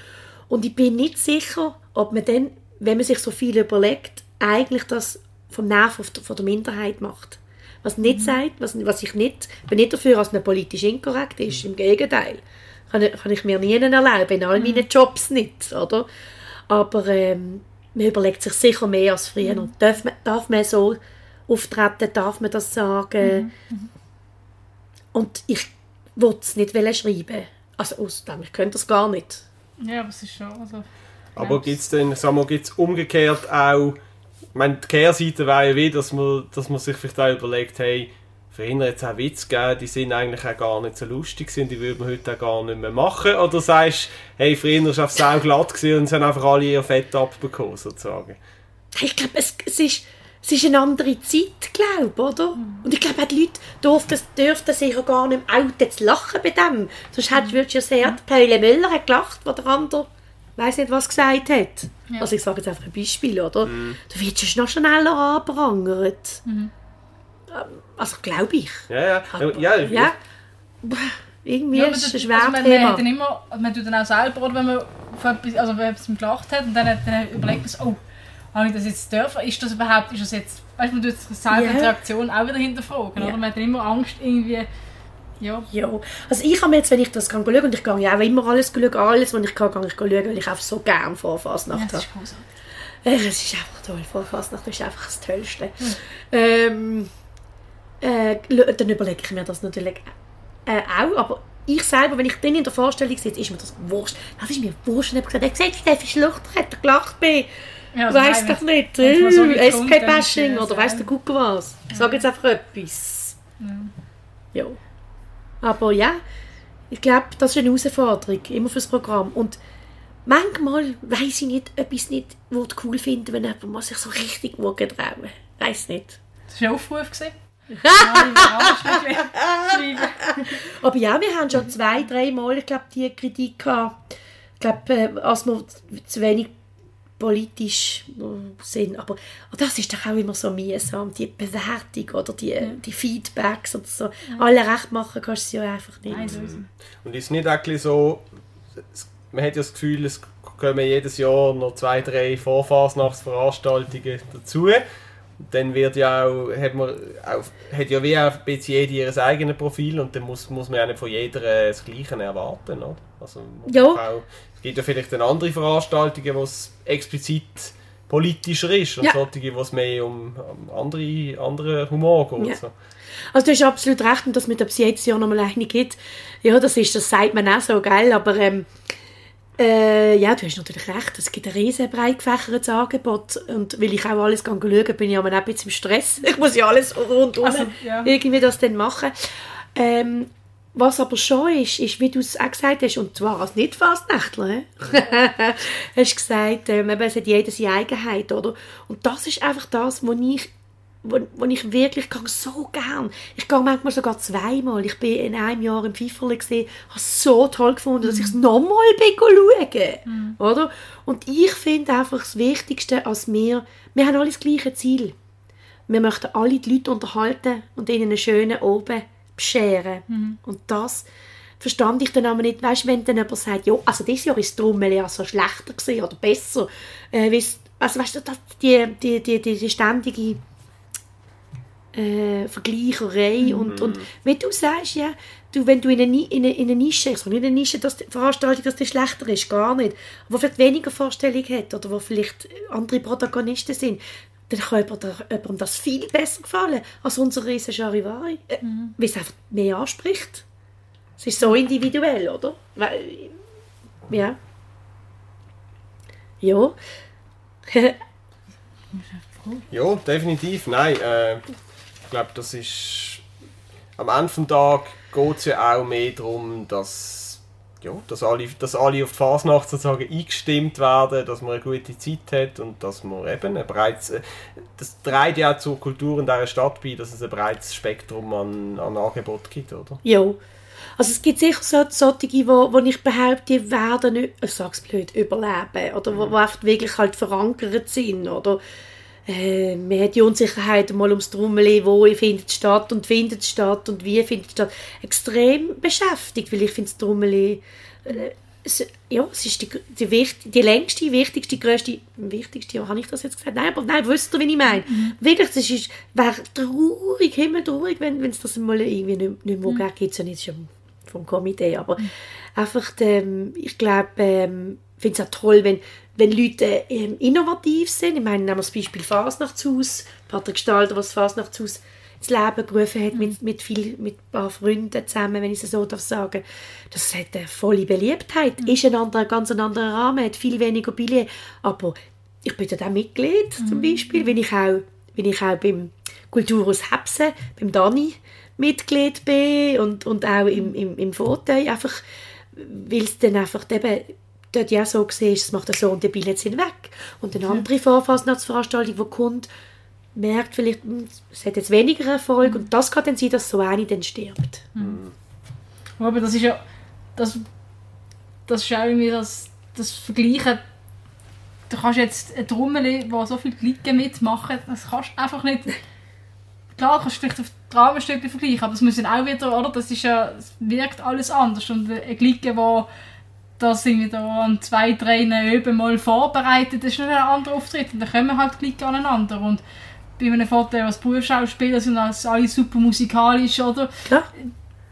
Und ich bin nicht sicher, ob man dann, wenn man sich so viel überlegt, eigentlich das vom Nerv von der Minderheit macht. Was nicht sagt, was, was ich nicht, bin nicht dafür, dass man politisch inkorrekt ist, im Gegenteil. Kann, ich- kann ich mir nie erlauben, in all meinen Jobs nicht, oder? Aber ähm, man überlegt sich sicher mehr als früher. Und darf, man, darf man so auftreten, darf man das sagen? Und ich wollte es nicht schreiben. Also aus dem, ich könnte das gar nicht. ja, aber es ist schon. Also, Aber gibt es denn, sagen wir, gibt's umgekehrt auch, ich meine, die Kehrseite wäre ja wie, dass man, dass man sich vielleicht auch überlegt, hey, früher jetzt auch Witze gegeben, die sind eigentlich auch gar nicht so lustig gewesen, die würde man heute auch gar nicht mehr machen. Oder sagst du, hey, früher war es sau glatt gewesen und es haben einfach alle ihr Fett abbekommen, sozusagen. Ich glaube, es, es ist es ist eine andere Zeit, glaube ich, oder? Und ich glaube, auch die Leute durften, dürften sicher gar nicht mehr outen zu lachen bei dem. Sonst würdest du ja sehen, die Paule Müller hat gelacht, wo der andere weiß nicht, was gesagt hat. Ja. Also ich sage jetzt einfach ein Beispiel, oder? Du wirst ja noch schneller angeprangert. Ähm, Also glaube ich. Ja, ja. Aber- ja, Ja. Irgendwie Ja, ist es ein also schweres man, man, Thema. dann immer, man tut dann auch selber, oder wenn man von etwas, also wenn etwas gelacht hat, und dann, dann überlegt man sich, oh, habe ich das jetzt dürfen? Ist das überhaupt, ist das jetzt, weißt du, man tut sich selber Ja. die Reaktion auch wieder hinterfragen, Ja. oder? Man hat dann immer Angst, irgendwie, ja, Ja, also ich habe mir jetzt, wenn ich das kann schauen, und ich gehe ja auch immer alles schauen, alles, was ich kann, gehe ich schauen, weil ich einfach so gerne vor ja habe. ist großartig. Äh, Es ist einfach toll, vor Fasnacht ist einfach das Tollste. Ähm, äh, dann überlege ich mir das natürlich äh, auch, aber ich selber, wenn ich dann in der Vorstellung sitze, ist mir das wurscht. Das ist mir wurscht. Ich habe gesagt, er sieht, Steffi Schluchter hat er gelacht bei Ja, also weiss doch nicht, so äh, dann SK-Bashing ist oder weiss der Gucker was. Ich sage jetzt einfach etwas. Ja. Aber ja, ich glaube, das ist eine Herausforderung, immer fürs Programm. Und manchmal weiß ich nicht, ob ich es nicht würde cool finden wenn jemand sich so richtig trauen trauen Weiß nicht. Das war ein Aufruf. gewesen. Ja. Aber ja, wir haben schon zwei, dreimal, ich glaube, die Kritik gehabt. Ich glaube, äh, als wir zu wenig politisch äh, sind. Aber und das ist doch auch immer so mühsam, die Bewertung oder die, die Feedbacks oder so. Alle recht machen kannst du es ja einfach nicht. Nein, es. Und ist nicht eigentlich so, man hat ja das Gefühl, es kommen jedes Jahr noch zwei, drei Vorfasnachtsveranstaltungen dazu. Dann wird ja auch, hat man auch, hat ja wie auch ein bisschen ihr eigenes Profil und dann muss, muss man ja nicht von jeder äh, das Gleiche erwarten, oder? Also Ja. Auch, es gibt ja vielleicht dann andere Veranstaltungen, wo es explizit politischer ist und Ja. solche, wo es mehr um, um andere, andere Humor geht. Ja. So. Also du hast absolut recht, und dass mit es jedes Jahr nochmal eine gibt, ja, das ist, das sagt man auch so, gell, aber ähm, äh, ja, du hast natürlich recht, es gibt ein riesen breit gefächertes Angebot und weil ich auch alles schauen kann, bin ich aber auch ein bisschen im Stress. Ich muss ja alles rundum Also, ja. irgendwie das dann machen. Ähm, was aber schon ist, ist, wie du es auch gesagt hast, und zwar als Nicht-Fastnächtler, hast gesagt, ähm, eben, es hat jeder seine Eigenheit, oder? Und das ist einfach das, was ich wo, wo ich wirklich gehe so gern. Ich gehe manchmal sogar zweimal. Ich bin in einem Jahr im Pfifferle gesehen, habe es so toll gefunden, dass ich es nochmal bin schauen, oder? Und ich finde einfach das Wichtigste als wir, wir haben alle das gleiche Ziel. Wir möchten alle die Leute unterhalten und ihnen einen schönen Oben bescheren. Und das verstand ich dann aber nicht. Weißt, wenn dann jemand sagt, ja, also dieses Jahr ist Trommel ja so schlechter gewesen oder besser. Äh, weil's- also weißt du, das, die, die, die, die, die ständige äh, Vergleicherei und, und wie du sagst, ja, du, wenn du in eine, in eine, in eine Nische, ich sage nicht in eine Nische, dass die Veranstaltung, dass die schlechter ist, gar nicht, wo vielleicht weniger Vorstellung hat oder wo vielleicht andere Protagonisten sind, dann kann jemand, jemandem das viel besser gefallen als unser riesen Charivari, äh, weil es einfach mehr anspricht. Es ist so individuell, oder? Weil, ja. Ja. Ja, definitiv. Nein, äh, glaube, das ist. Am Ende des Tages geht es ja auch mehr darum, dass, ja, dass, alle, dass alle auf die Fasnacht sozusagen eingestimmt werden, dass man eine gute Zeit hat und dass man eben ein breites. äh, Das trägt ja auch zur Kultur in dieser Stadt bei, dass es ein breites Spektrum an, an Angebot gibt, oder? Ja. Also es gibt sicher so, solche, die wo, ich behaupte, die werden nicht, ich sag's blöd, überleben. Oder wo, wo einfach wirklich halt verankert sind. Oder äh, man hat die Unsicherheit mal ums Trommel, wo findet es statt und findet es statt und wie findet es statt. Extrem beschäftigt, weil ich finde das Trommel äh, es, ja, es ist die, die, wichtig, die längste, wichtigste, grösste, wichtigste, ja, habe ich das jetzt gesagt? Nein, aber nein, wisst ihr, wie ich meine? Wirklich, das ist, wäre traurig, himmeltraurig, wenn es das mal irgendwie nicht, nicht mehr mhm. gibt, so nicht schon vom Komitee, aber einfach, ähm, ich glaube, ähm, finde es auch toll, wenn, wenn Leute ähm, innovativ sind. Ich meine, nehmen wir das Beispiel Fasnachtshaus, Patrick Stalder, was das Fasnachtshaus ins Leben gerufen hat, mit, mit, viel, mit ein paar Freunden zusammen, wenn ich es so darf sagen. Das hat eine volle Beliebtheit, mhm. ist ein anderer, ganz ein anderer Rahmen, hat viel weniger Billett, aber ich bin da auch Mitglied, zum Beispiel, wenn ich auch, wenn ich auch beim Kulturhaus Hepsen, beim Dani Mitglied bin und, und auch im, im, im Fauteuil, einfach, weil es dann einfach eben dort ja so war, es macht so und die Billets sind weg. Und eine andere Vorfasnachtsveranstaltung, die kommt, merkt vielleicht, hm, es hat jetzt weniger Erfolg und das kann dann sein, dass so eine dann stirbt. Aber das ist ja. Das, das ist ja irgendwie das, das Vergleichen. Du kannst jetzt eine Trommel, wo so viele Glicken mitmachen, das kannst du einfach nicht. Klar, kannst du vielleicht auf Dramenstücke vergleichen, aber es müssen auch wieder, oder? Das ist ja, es wirkt alles anders. Und eine Glicke, wo das irgendwie da an zwei, drei Öben mal vorbereitet, das ist nicht ein anderer Auftritt. Und dann kommen halt Glicken aneinander. Und bei einem Foto als Berufsschauspieler sind als alle super musikalisch, oder? Klar.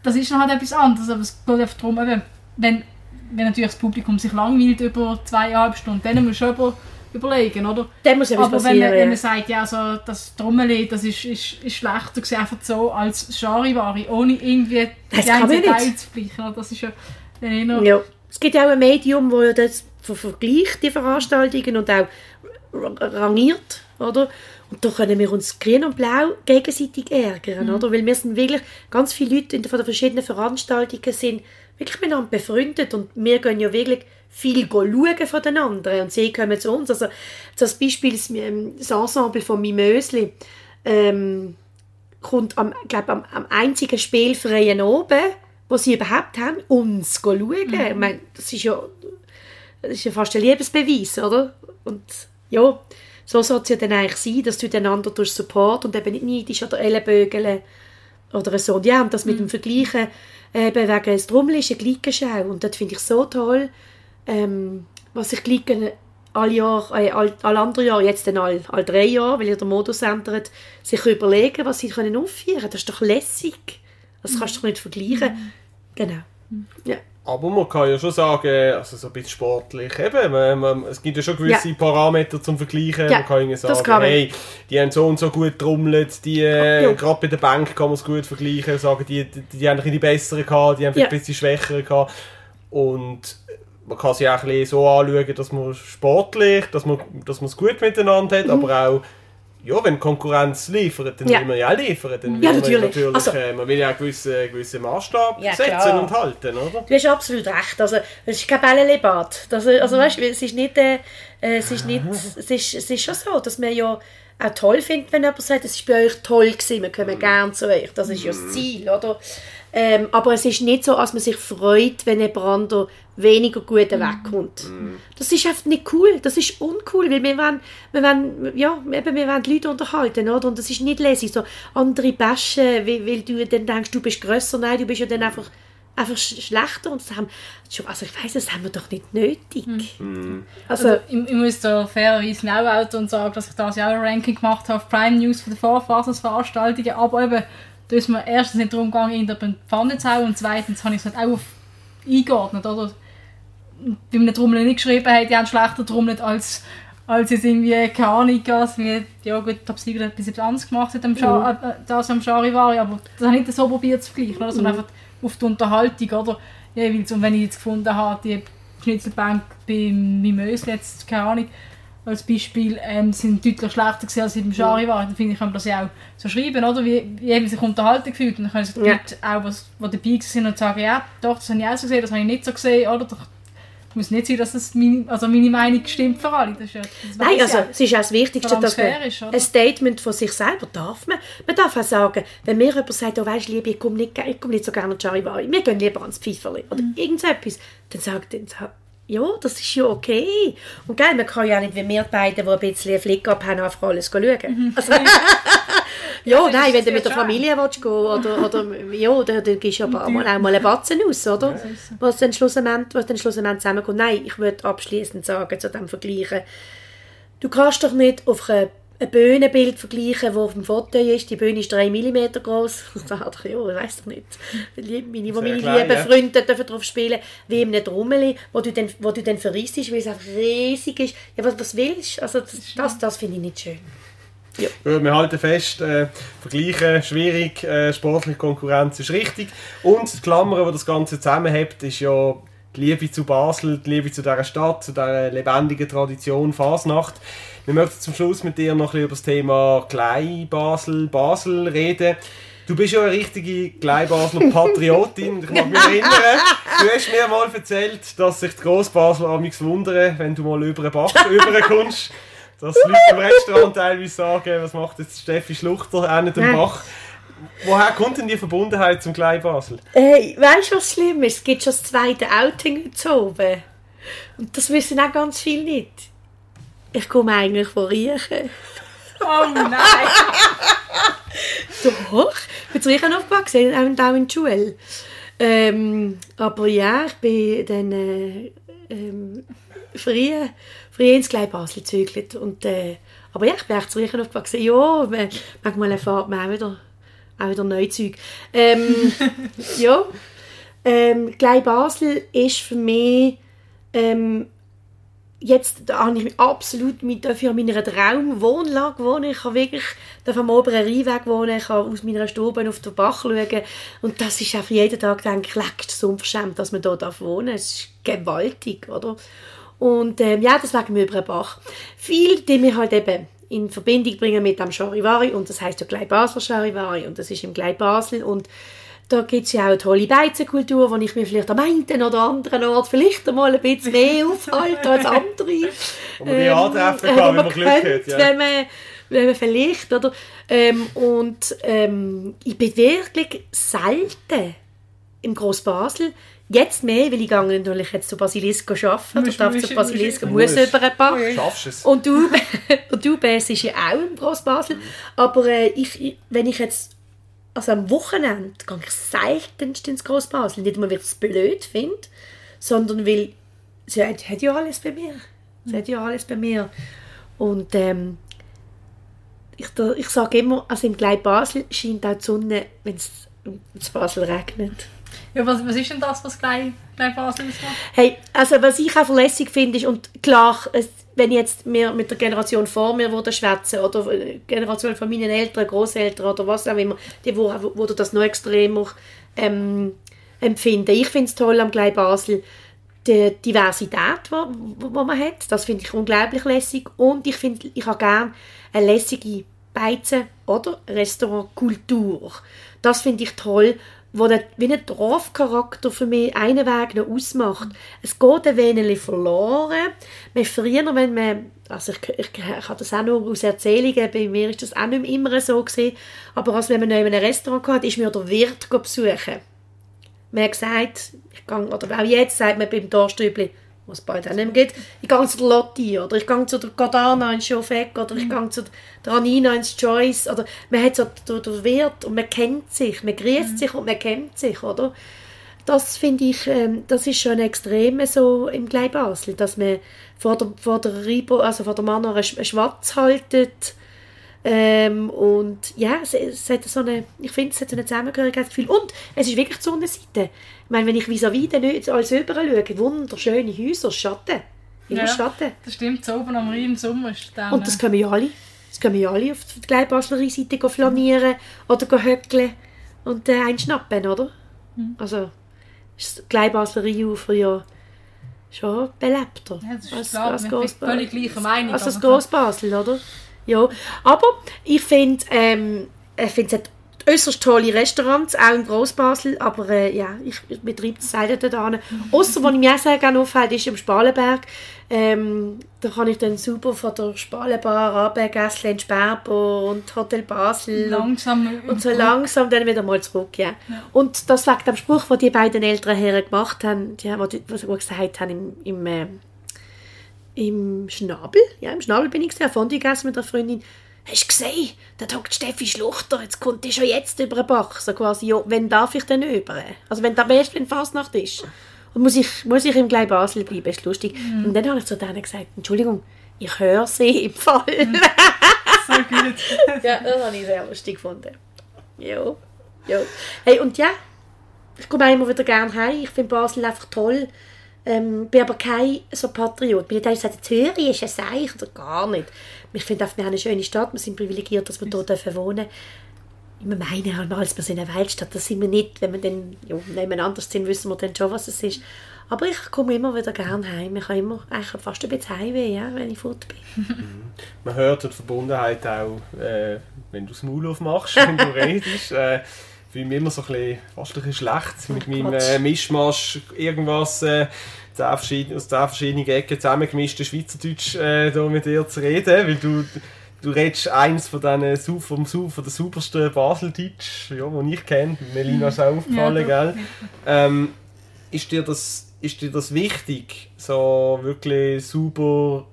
das ist dann halt etwas anderes, aber es geht einfach darum, eben, wenn, wenn natürlich das Publikum sich langweilt über zweieinhalb Stunden, dann muss man schon über, überlegen, oder? Dann muss Aber wenn passieren. man, wenn man ja. sagt, ja, so, das Trommellied, das ist, ist, ist schlechter gewesen, einfach so als Charivari, ohne irgendwie Das die man nicht. Teile zu oder? das ist ja dann eher noch... Ja. Es gibt auch ein Medium, wo ja das ver- vergleicht, die Veranstaltungen, und auch ra- rangiert, oder? Und da können wir uns grün und blau gegenseitig ärgern, oder? Weil wir sind wirklich, ganz viele Leute von den verschiedenen Veranstaltungen sind wirklich miteinander befreundet und wir gehen ja wirklich viel schauen von den anderen und sie kommen zu uns. Also das Beispiel, das, ähm, das Ensemble von Mimösli, ähm, kommt am, glaub, am, am einzigen spielfreien oben, wo sie überhaupt haben, uns schauen. Ich meine, das ist ja, das ist ja fast ein Liebesbeweis, oder? Und ja, so soll es ja dann eigentlich sein, dass du den anderen durch Support und eben nicht neidisch oder Ellenbögeln oder so. Und ja, und das mit dem Vergleichen, eben wegen des Trommel ist eine Glickenschau und das finde ich so toll, ähm, was sich Glicken alle Jahr, äh, all, all andere Jahre, jetzt dann all, all drei Jahre, weil ja der Modus ändert, sich überlegen, was sie können aufführen können. Das ist doch lässig. Das kannst du doch nicht vergleichen. Genau. Ja. Aber man kann ja schon sagen, also so ein bisschen sportlich, eben, man, man, es gibt ja schon gewisse Ja. Parameter zum Vergleichen. Ja, man kann irgendwie das sagen, kann hey, die haben so und so gut trommelt, die, äh, Ja. gerade bei der Bank kann man es gut vergleichen, sagen, die, die, die haben ein bisschen die besseren gehabt, die haben vielleicht Ja. ein bisschen schwächere gehabt. Und man kann sie auch ein bisschen so anschauen, dass man sportlich, dass man, dass man es gut miteinander hat, aber auch ja, wenn Konkurrenz liefert, dann Mhm. Ja. will man ja auch liefern. Dann will Ja, man natürlich. natürlich Also- äh, man will ja einen gewissen, gewissen Maßstab Ja, setzen klar. und halten, oder? Du hast absolut recht. Also, es ist kein Bällebad. Also, also weißt, du, es ist nicht, äh, es ist nicht, es ist, es ist schon so, dass man ja auch toll findet, wenn jemand sagt, es ist bei euch toll gewesen, wir kommen gerne zu euch. Das ist ja das Ziel, oder? Ähm, aber es ist nicht so, dass man sich freut, wenn jemand anderer weniger gut wegkommt. Das ist einfach nicht cool. Das ist uncool, weil wir wollen, wir wollen, ja, eben, wir wollen die Leute unterhalten, oder? Und das ist nicht lässig. So andere bashen, weil, weil du dann denkst, du bist grösser. Nein, du bist ja dann einfach einfach sch- schlechter und das haben, also ich weiß, das haben wir doch nicht nötig. Also, Also, ich, ich muss da fairerweise auch outen und sagen, dass ich da ja auch ein Ranking gemacht habe auf Prime News von den Vorphasenveranstaltungen, aber eben, da ist mir erstens nicht darum gegangen, in die Pfanne zu hauen und zweitens habe ich es halt auch auf eingeordnet, oder? Bei einem Trommel nicht geschrieben haben, die haben schlechter trommelt als als jetzt irgendwie, keine Ahnung, was, wie, ja gut, 7 hat bis jetzt anders gemacht, hat am Scha äh, äh, das am Charivari, aber das habe ich nicht so probiert zu vergleichen, oder? sondern einfach auf die Unterhaltung, oder? Jeweils. Und wenn ich jetzt gefunden habe, die Schnitzelbank bei Mimös jetzt, keine Ahnung, als Beispiel, ähm, sind deutlich schlechter gewesen als im Charivari, dann finde ich, kann man das ja auch so schreiben, oder? Wie, wie eben sich unterhalten gefühlt. Und dann können sich die Ja. Leute auch, was, die dabei sind und sagen, ja, doch, das habe ich auch so gesehen, das habe ich nicht so gesehen, oder? Doch, muss nicht sein, dass das meine, also meine Meinung stimmt für alle. Das ja, das Nein, also ja. es ist auch das Wichtigste, dass man ist, ein Statement von sich selber darf man. Man darf auch sagen, wenn mir jemand sagt, oh, weißt, Liebe, ich komme nicht, ich komme nicht so gerne an Charivari, wir gehen lieber ans Pfeiferli oder Mhm. irgendetwas, dann sagt dann sagt, ja, das ist ja okay. Und geil, man kann ja nicht wie wir beide, die ein bisschen einen Flick haben, einfach alles schauen. Mhm. Also, ja, das nein, wenn du mit der. Familie willst gehen oder, oder ja, dann, dann gehst du aber auch mal, auch mal einen Batzen aus, oder? Was dann schlussendlich, was dann schlussendlich zusammenkommt. Nein, ich würde abschließend sagen, zu dem Vergleichen, du kannst doch nicht auf ein, ein Bühnenbild vergleichen, das auf dem Foto ist. Die Bühne ist 3 mm groß. ja, ich weiß doch nicht. Meine, wo meine klein, lieben ja. Freunde dürfen drauf spielen, wie in einem Trommeli, wo du dann, wo du dann verreist, weil es einfach riesig ist. Ja, was, was willst du? Also, das, das, das finde ich nicht schön. Ja, wir halten fest, äh, Vergleichen schwierig, äh, sportliche Konkurrenz ist richtig. Und die Klammer, die das Ganze zusammenhält, ist ja die Liebe zu Basel, die Liebe zu dieser Stadt, zu dieser lebendigen Tradition Fasnacht. Wir möchten zum Schluss mit dir noch ein bisschen über das Thema Klei Basel, Basel reden. Du bist ja eine richtige Kleinbasler Patriotin. Ich mag mich erinnern, du hast mir mal erzählt, dass sich die Grossbasler amigs wundern, wenn du mal über den Bach rüberkommst. dass Leute im Restaurant teilweise sagen, was macht jetzt Steffi Schluchter an dem. Bach. Woher kommt denn die Verbundenheit zum Klein Basel? Hey, weißt du, was schlimm ist? Es gibt schon das zweite Outing heute oben. Und das wissen auch ganz viele nicht. Ich komme eigentlich von Riechen. Oh nein! Doch, ich bin zu Riechen aufgewachsen, auch in, auch in der Schule. Ähm, aber ja, ich bin dann äh, ähm, früher, früher ins Klein Basel gezügelt. Und, äh, aber ja, ich bin echt zu Riechen aufgewachsen. Ja, man- manchmal erfahrt man auch wieder, auch wieder neue Zeug. Ähm, ja, ähm, Klein Basel ist für mich ähm, jetzt da habe ich mich absolut mit dafür an meiner Traumwohnlage wohnen. Ich kann wirklich darf am oberen Rheinweg wohnen, ich kann aus meiner Stube auf den Bach schauen. Und das ist einfach jeden Tag, denke ich, leck, ist so unverschämt, dass man hier darf wohnen Es ist gewaltig, oder? Und ähm, ja, das wegen dem über den Bach. Viel, die wir halt eben in Verbindung bringen mit dem Charivari und das heißt ja gleich Basler Charivari und das ist im gleich Basel und da gibt es ja auch eine tolle Beizenkultur, wo ich mir vielleicht am einen oder anderen Ort vielleicht einmal ein bisschen mehr aufhalte als andere. Wo man die antreffen kann, wenn man Glück hat, ja. Wenn man, wenn man vielleicht, oder? Ähm, und ähm, ich bin wirklich selten im Grossbasel. Jetzt mehr, weil ich gehe natürlich jetzt zu Basilisco arbeiten. Musst- darf musst- zu Basilisco, musst- muss über ein Bach. Schaffst du es? Und du, und du bist ja auch im Grossbasel. Aber äh, ich, wenn ich jetzt, also am Wochenende, gehe ich seltenst ins Grossbasel. Nicht weil ich es blöd finde, sondern weil sie hat, hat ja alles bei mir. Sie hat ja alles bei mir. Und ähm, ich, ich sage immer, also im Gleit Basel scheint auch die Sonne, wenn es in Basel regnet. Ja, was, was ist denn das, was gleich, gleich Basel ausmacht? Hey, also was ich auch verlässlich finde, ist, und klar, wenn jetzt wir mit der Generation vor mir würden schwätzen oder die Generation von meinen Eltern, Großeltern oder was auch immer, die wo, wo das noch extremer ähm, empfinden. Ich finde es toll am Glei Basel, die Diversität, die man hat. Das finde ich unglaublich lässig. Und ich finde, ich habe gerne eine lässige Beizen- oder Restaurantkultur. Das finde ich toll, wo der, wie ein Dorfcharakter für mich einen Weg noch ausmacht. Es geht ein wenig verloren. Man früher, wenn man, also ich, ich, ich habe das auch nur aus Erzählungen, bei mir ist das auch nicht immer so gewesen, aber als wenn man noch in einem Restaurant hatte, ist mir der Wirt besuchen. Man hat gesagt, ich gehe, oder auch jetzt sagt man beim Torstübli, was nicht mehr gibt, ich gehe zu der Lotti oder? Ich gehe zu der Gardana ins Schofeck oder? Ich gehe zu der Anina ins Joyce oder? Man hat so den, den Wirt und man kennt sich, man grüßt sich und man kennt sich, oder? Das finde ich, ähm, das ist schon extrem so im Glei Basel, dass man vor der, vor der, Ribo, also vor der Mann einen Schwatz haltet ähm, und ja, es, es hat so eine, ich finde, es hat so ein Zusammengehörigkeitsgefühl. Und es ist wirklich die Sonnenseite. Ich meine, wenn ich vis-à-vis nicht alles rüber schaue, wunderschöne Häuser, Schatten. Immer Ja. Schatten. Das stimmt, so oben am Rhein im Sommer ist dann... Und das können wir ja alle. Das können wir ja alle auf die Gleibasler Seite flanieren oder höckeln und äh, einen schnappen, oder? Also, ist das Gleibasler Ufer ja schon belebter. Ja, das ist klar, wir sind völlig gleicher Meinung, Als das Grossbasel, oder? Ja, aber ich finde, ähm, ich finde, es äußerst tolle Restaurants, auch im Grossbasel, aber äh, ja, ich, betreibe das selten dort hin. Ausser, wo ich mich auch sehr gerne aufhalte, ist im Spalenberg. Ähm, da kann ich dann super von der Spalenbar runter, Gässle in Sperbo und Hotel Basel und langsam... und so langsam dann wieder mal zurück, ja. Und das wegen dem Spruch, den die beiden älteren Herren gemacht haben, die, was die- was sie gesagt haben im, im, äh, im Schnabel, ja, im Schnabel bin ich gesehen, Fondue gegessen mit einer Freundin. Hast du gesehen, da hockt Steffi Schluchter, jetzt kommt die schon jetzt über den Bach. So quasi, ja, wenn darf ich denn über? Also wenn da erst, wenn Fasnacht ist. Und muss ich, muss ich im gleich Basel bleiben, ist lustig. Und dann habe ich zu denen gesagt, Entschuldigung, ich höre sie im Fall. So gut. Ja, das habe ich sehr lustig gefunden. Ja. ja. Hey, und ja, ich komme immer wieder gerne heim. Ich finde Basel einfach toll. Ähm, bin aber kein so Patriot. Bin nicht gesagt, Zürich ist ein Seich oder gar nicht. Ich finde einfach, wir haben eine schöne Stadt. Wir sind privilegiert, dass wir hier dürfen wohnen Wir meinen halt als wir sind eine Weltstadt. Das sind wir nicht. Wenn wir dann ja, nebeneinander sind, wissen wir dann schon, was es ist. Aber ich komme immer wieder gerne heim. Ich habe immer eigentlich fast ein bisschen Heimweh, ja, wenn ich fort bin. Man hört die Verbundenheit auch, äh, wenn du das Maul aufmachst, wenn du redest. Äh, fühle mich immer so ein bisschen, fast ein bisschen schlecht mit meinem äh, Mischmasch, irgendwas äh, zehn verschiedene, aus zehn verschiedenen Ecken zusammengemischte Schweizerdeutsch äh, da mit dir zu reden, weil du, du redest eins von diesen vom von der supersten Baseldeutsch, ja, die ich kenne. Melina ist auch aufgefallen, Ja, gell? Ähm, ist dir das ist dir das wichtig, so wirklich super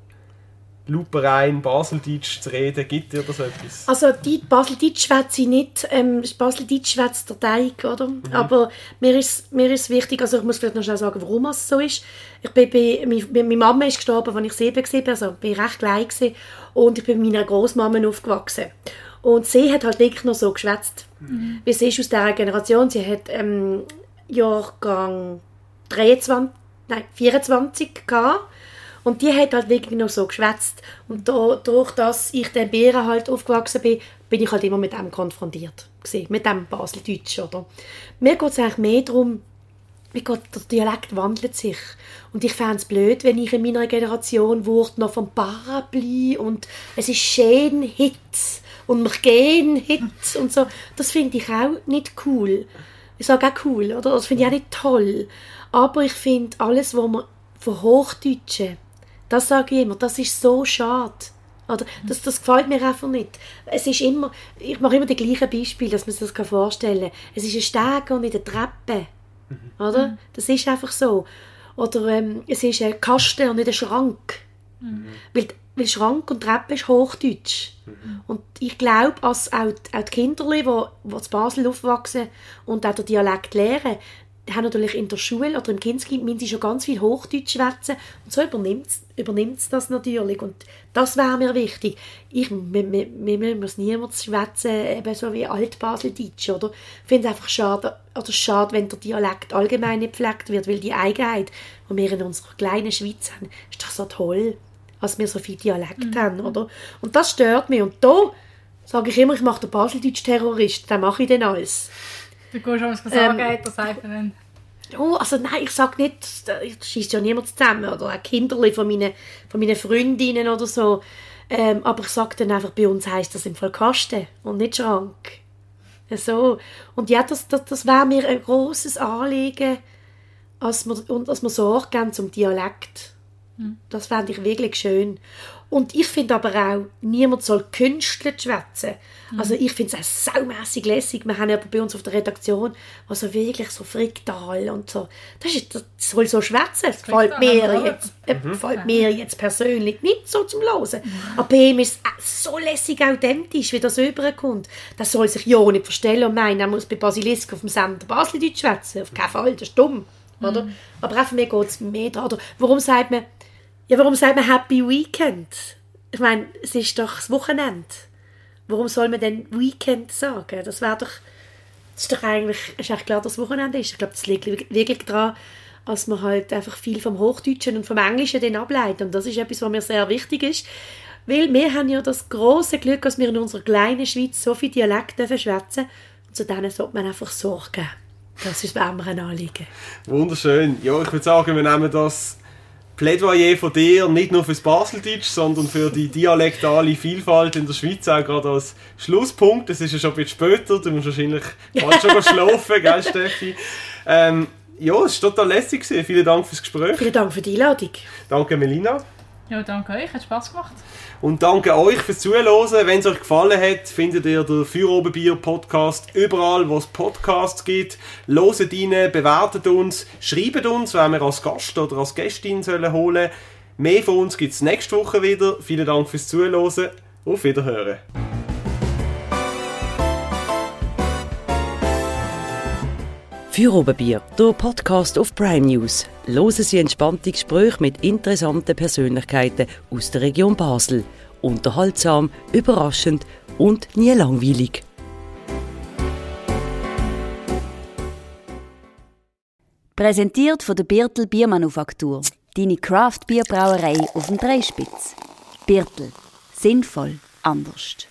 luperein Baseldeutsch zu reden? Gibt dir das etwas? Also die Baseldeutsch schwätze ich nicht. Ähm, Baseldeutsch schwätzt der Teig, oder? Aber mir ist, mir ist wichtig, also ich muss vielleicht noch schnell sagen, warum es so ist. Ich bin, bei, meine, Mama ist gestorben, als ich sieben war, also bin ich recht klein gewesen. Und ich bin bei meiner Großmama aufgewachsen. Und sie hat halt wirklich noch so geschwätzt. Weil sie ist aus dieser Generation, sie hat ähm, Jahrgang 23, nein, 24 gehabt. Und die hat halt wirklich noch so geschwätzt. Und da, durch dass ich den Bären halt aufgewachsen bin, bin ich halt immer mit dem konfrontiert. Gewesen, mit dem Baseldeutsch, oder? Mir geht es eigentlich mehr darum, wie Gott, der Dialekt wandelt sich. Und ich fände es blöd, wenn ich in meiner Generation wurde noch vom Paraply und es ist schön Hits und wir gehen Hits und so. Das finde ich auch nicht cool. Ich sage auch cool, oder? Das finde ich auch nicht toll. Aber ich finde, alles, was man von Hochdeutschen, das sage ich immer, das ist so schade. Oder das, das gefällt mir einfach nicht. Es ist immer, ich mache immer die gleichen Beispiele, dass man sich das vorstellen kann. Es ist ein Steg und nicht eine Treppe. Oder? Das ist einfach so. Oder ähm, es ist ein Kasten und nicht ein Schrank. Weil, weil Schrank und Treppe ist Hochdeutsch. Und ich glaube, dass auch, die- auch die Kinder, die, die in Basel aufwachsen und auch den Dialekt lernen, haben natürlich in der Schule oder im Kindergarten müssen sie schon ganz viel Hochdeutsch schwätzen und so übernimmt es das natürlich und das wäre mir wichtig. Ich, mir, muss niemand schwätzen, eben so wie Altbaseldeutsch, oder? Ich finde es einfach schade, oder schade, wenn der Dialekt allgemein nicht gepflegt wird, weil die Eigenheit, die wir in unserer kleinen Schweiz haben, ist doch so toll, dass wir so viel Dialekt haben, oder? Und das stört mich und da sage ich immer, ich mache den Baseldeutsch-Terrorist, dann mache ich den alles. Du gehst schon was sagen, Ähm, er sagt dann. Oh, also nein, ich sage nicht, ich schießt ja niemand zusammen oder auch Kinderli von meinen, von meinen Freundinnen oder so. Ähm, aber ich sage dann einfach, bei uns heisst das im Fall Kasten und nicht Schrank. So. Und ja, das, das, das wäre mir ein großes Anliegen, dass wir, und dass wir Sorge geben zum Dialekt. Das fände ich wirklich schön. Und ich finde aber auch, niemand soll künstlich schwätzen. Also ich finde es auch saumässig lässig. Wir haben aber bei uns auf der Redaktion, also wirklich so Fricktal und so. Das, ist, das soll so schwätzen. Das gefällt mir, ja. jetzt, äh, gefällt mir jetzt persönlich nicht so zum Hören. Aber bei ihm ist es auch so lässig authentisch, wie das rüberkommt. Das soll sich ja nicht verstellen und meinen, er muss bei Basilisk auf dem Sender Baseldeutsch schwätzen. Auf keinen Fall, das ist dumm. Oder? Aber einfach mir geht es mehr darum. Warum sagt man, ja, warum sagt man Happy Weekend? Ich meine, es ist doch das Wochenende. Warum soll man denn Weekend sagen? Das wäre doch, das ist doch eigentlich, ist eigentlich klar, dass es Wochenende ist. Ich glaube, das liegt wirklich daran, dass man halt einfach viel vom Hochdeutschen und vom Englischen dann ableitet. Und das ist etwas, was mir sehr wichtig ist. Weil wir haben ja das große Glück, dass wir in unserer kleinen Schweiz so viele Dialekte schwätzen Und zu denen sollte man einfach Sorge geben. Das ist mir ein Anliegen. Wunderschön. Ja, ich würde sagen, wir nehmen das Plädoyer von dir nicht nur fürs Baseldeutsch, sondern für die dialektale Vielfalt in der Schweiz auch gerade als Schlusspunkt. Es ist ja schon ein bisschen später, du musst wahrscheinlich bald schon schlafen, gell Steffi? Ähm, ja, es war total lässig. Vielen Dank fürs Gespräch. Vielen Dank für die Einladung. Danke Melina. Ja, danke euch, hat Spass gemacht. Und danke euch fürs Zuhören. Wenn es euch gefallen hat, findet ihr den Feuerobenbier Podcast überall, wo es Podcasts gibt. Loset rein, bewertet uns, schreibt uns, wenn wir als Gast oder als Gästin sollen holen. Mehr von uns gibt es nächste Woche wieder. Vielen Dank fürs Zuhören. Auf Wiederhören. Für Oberbier, der Podcast auf Prime News. Hören Sie entspannte Gespräche mit interessanten Persönlichkeiten aus der Region Basel. Unterhaltsam, überraschend und nie langweilig. Präsentiert von der Birtel Biermanufaktur. Deine Craft Bierbrauerei auf dem Dreispitz. Birtel. Sinnvoll anders.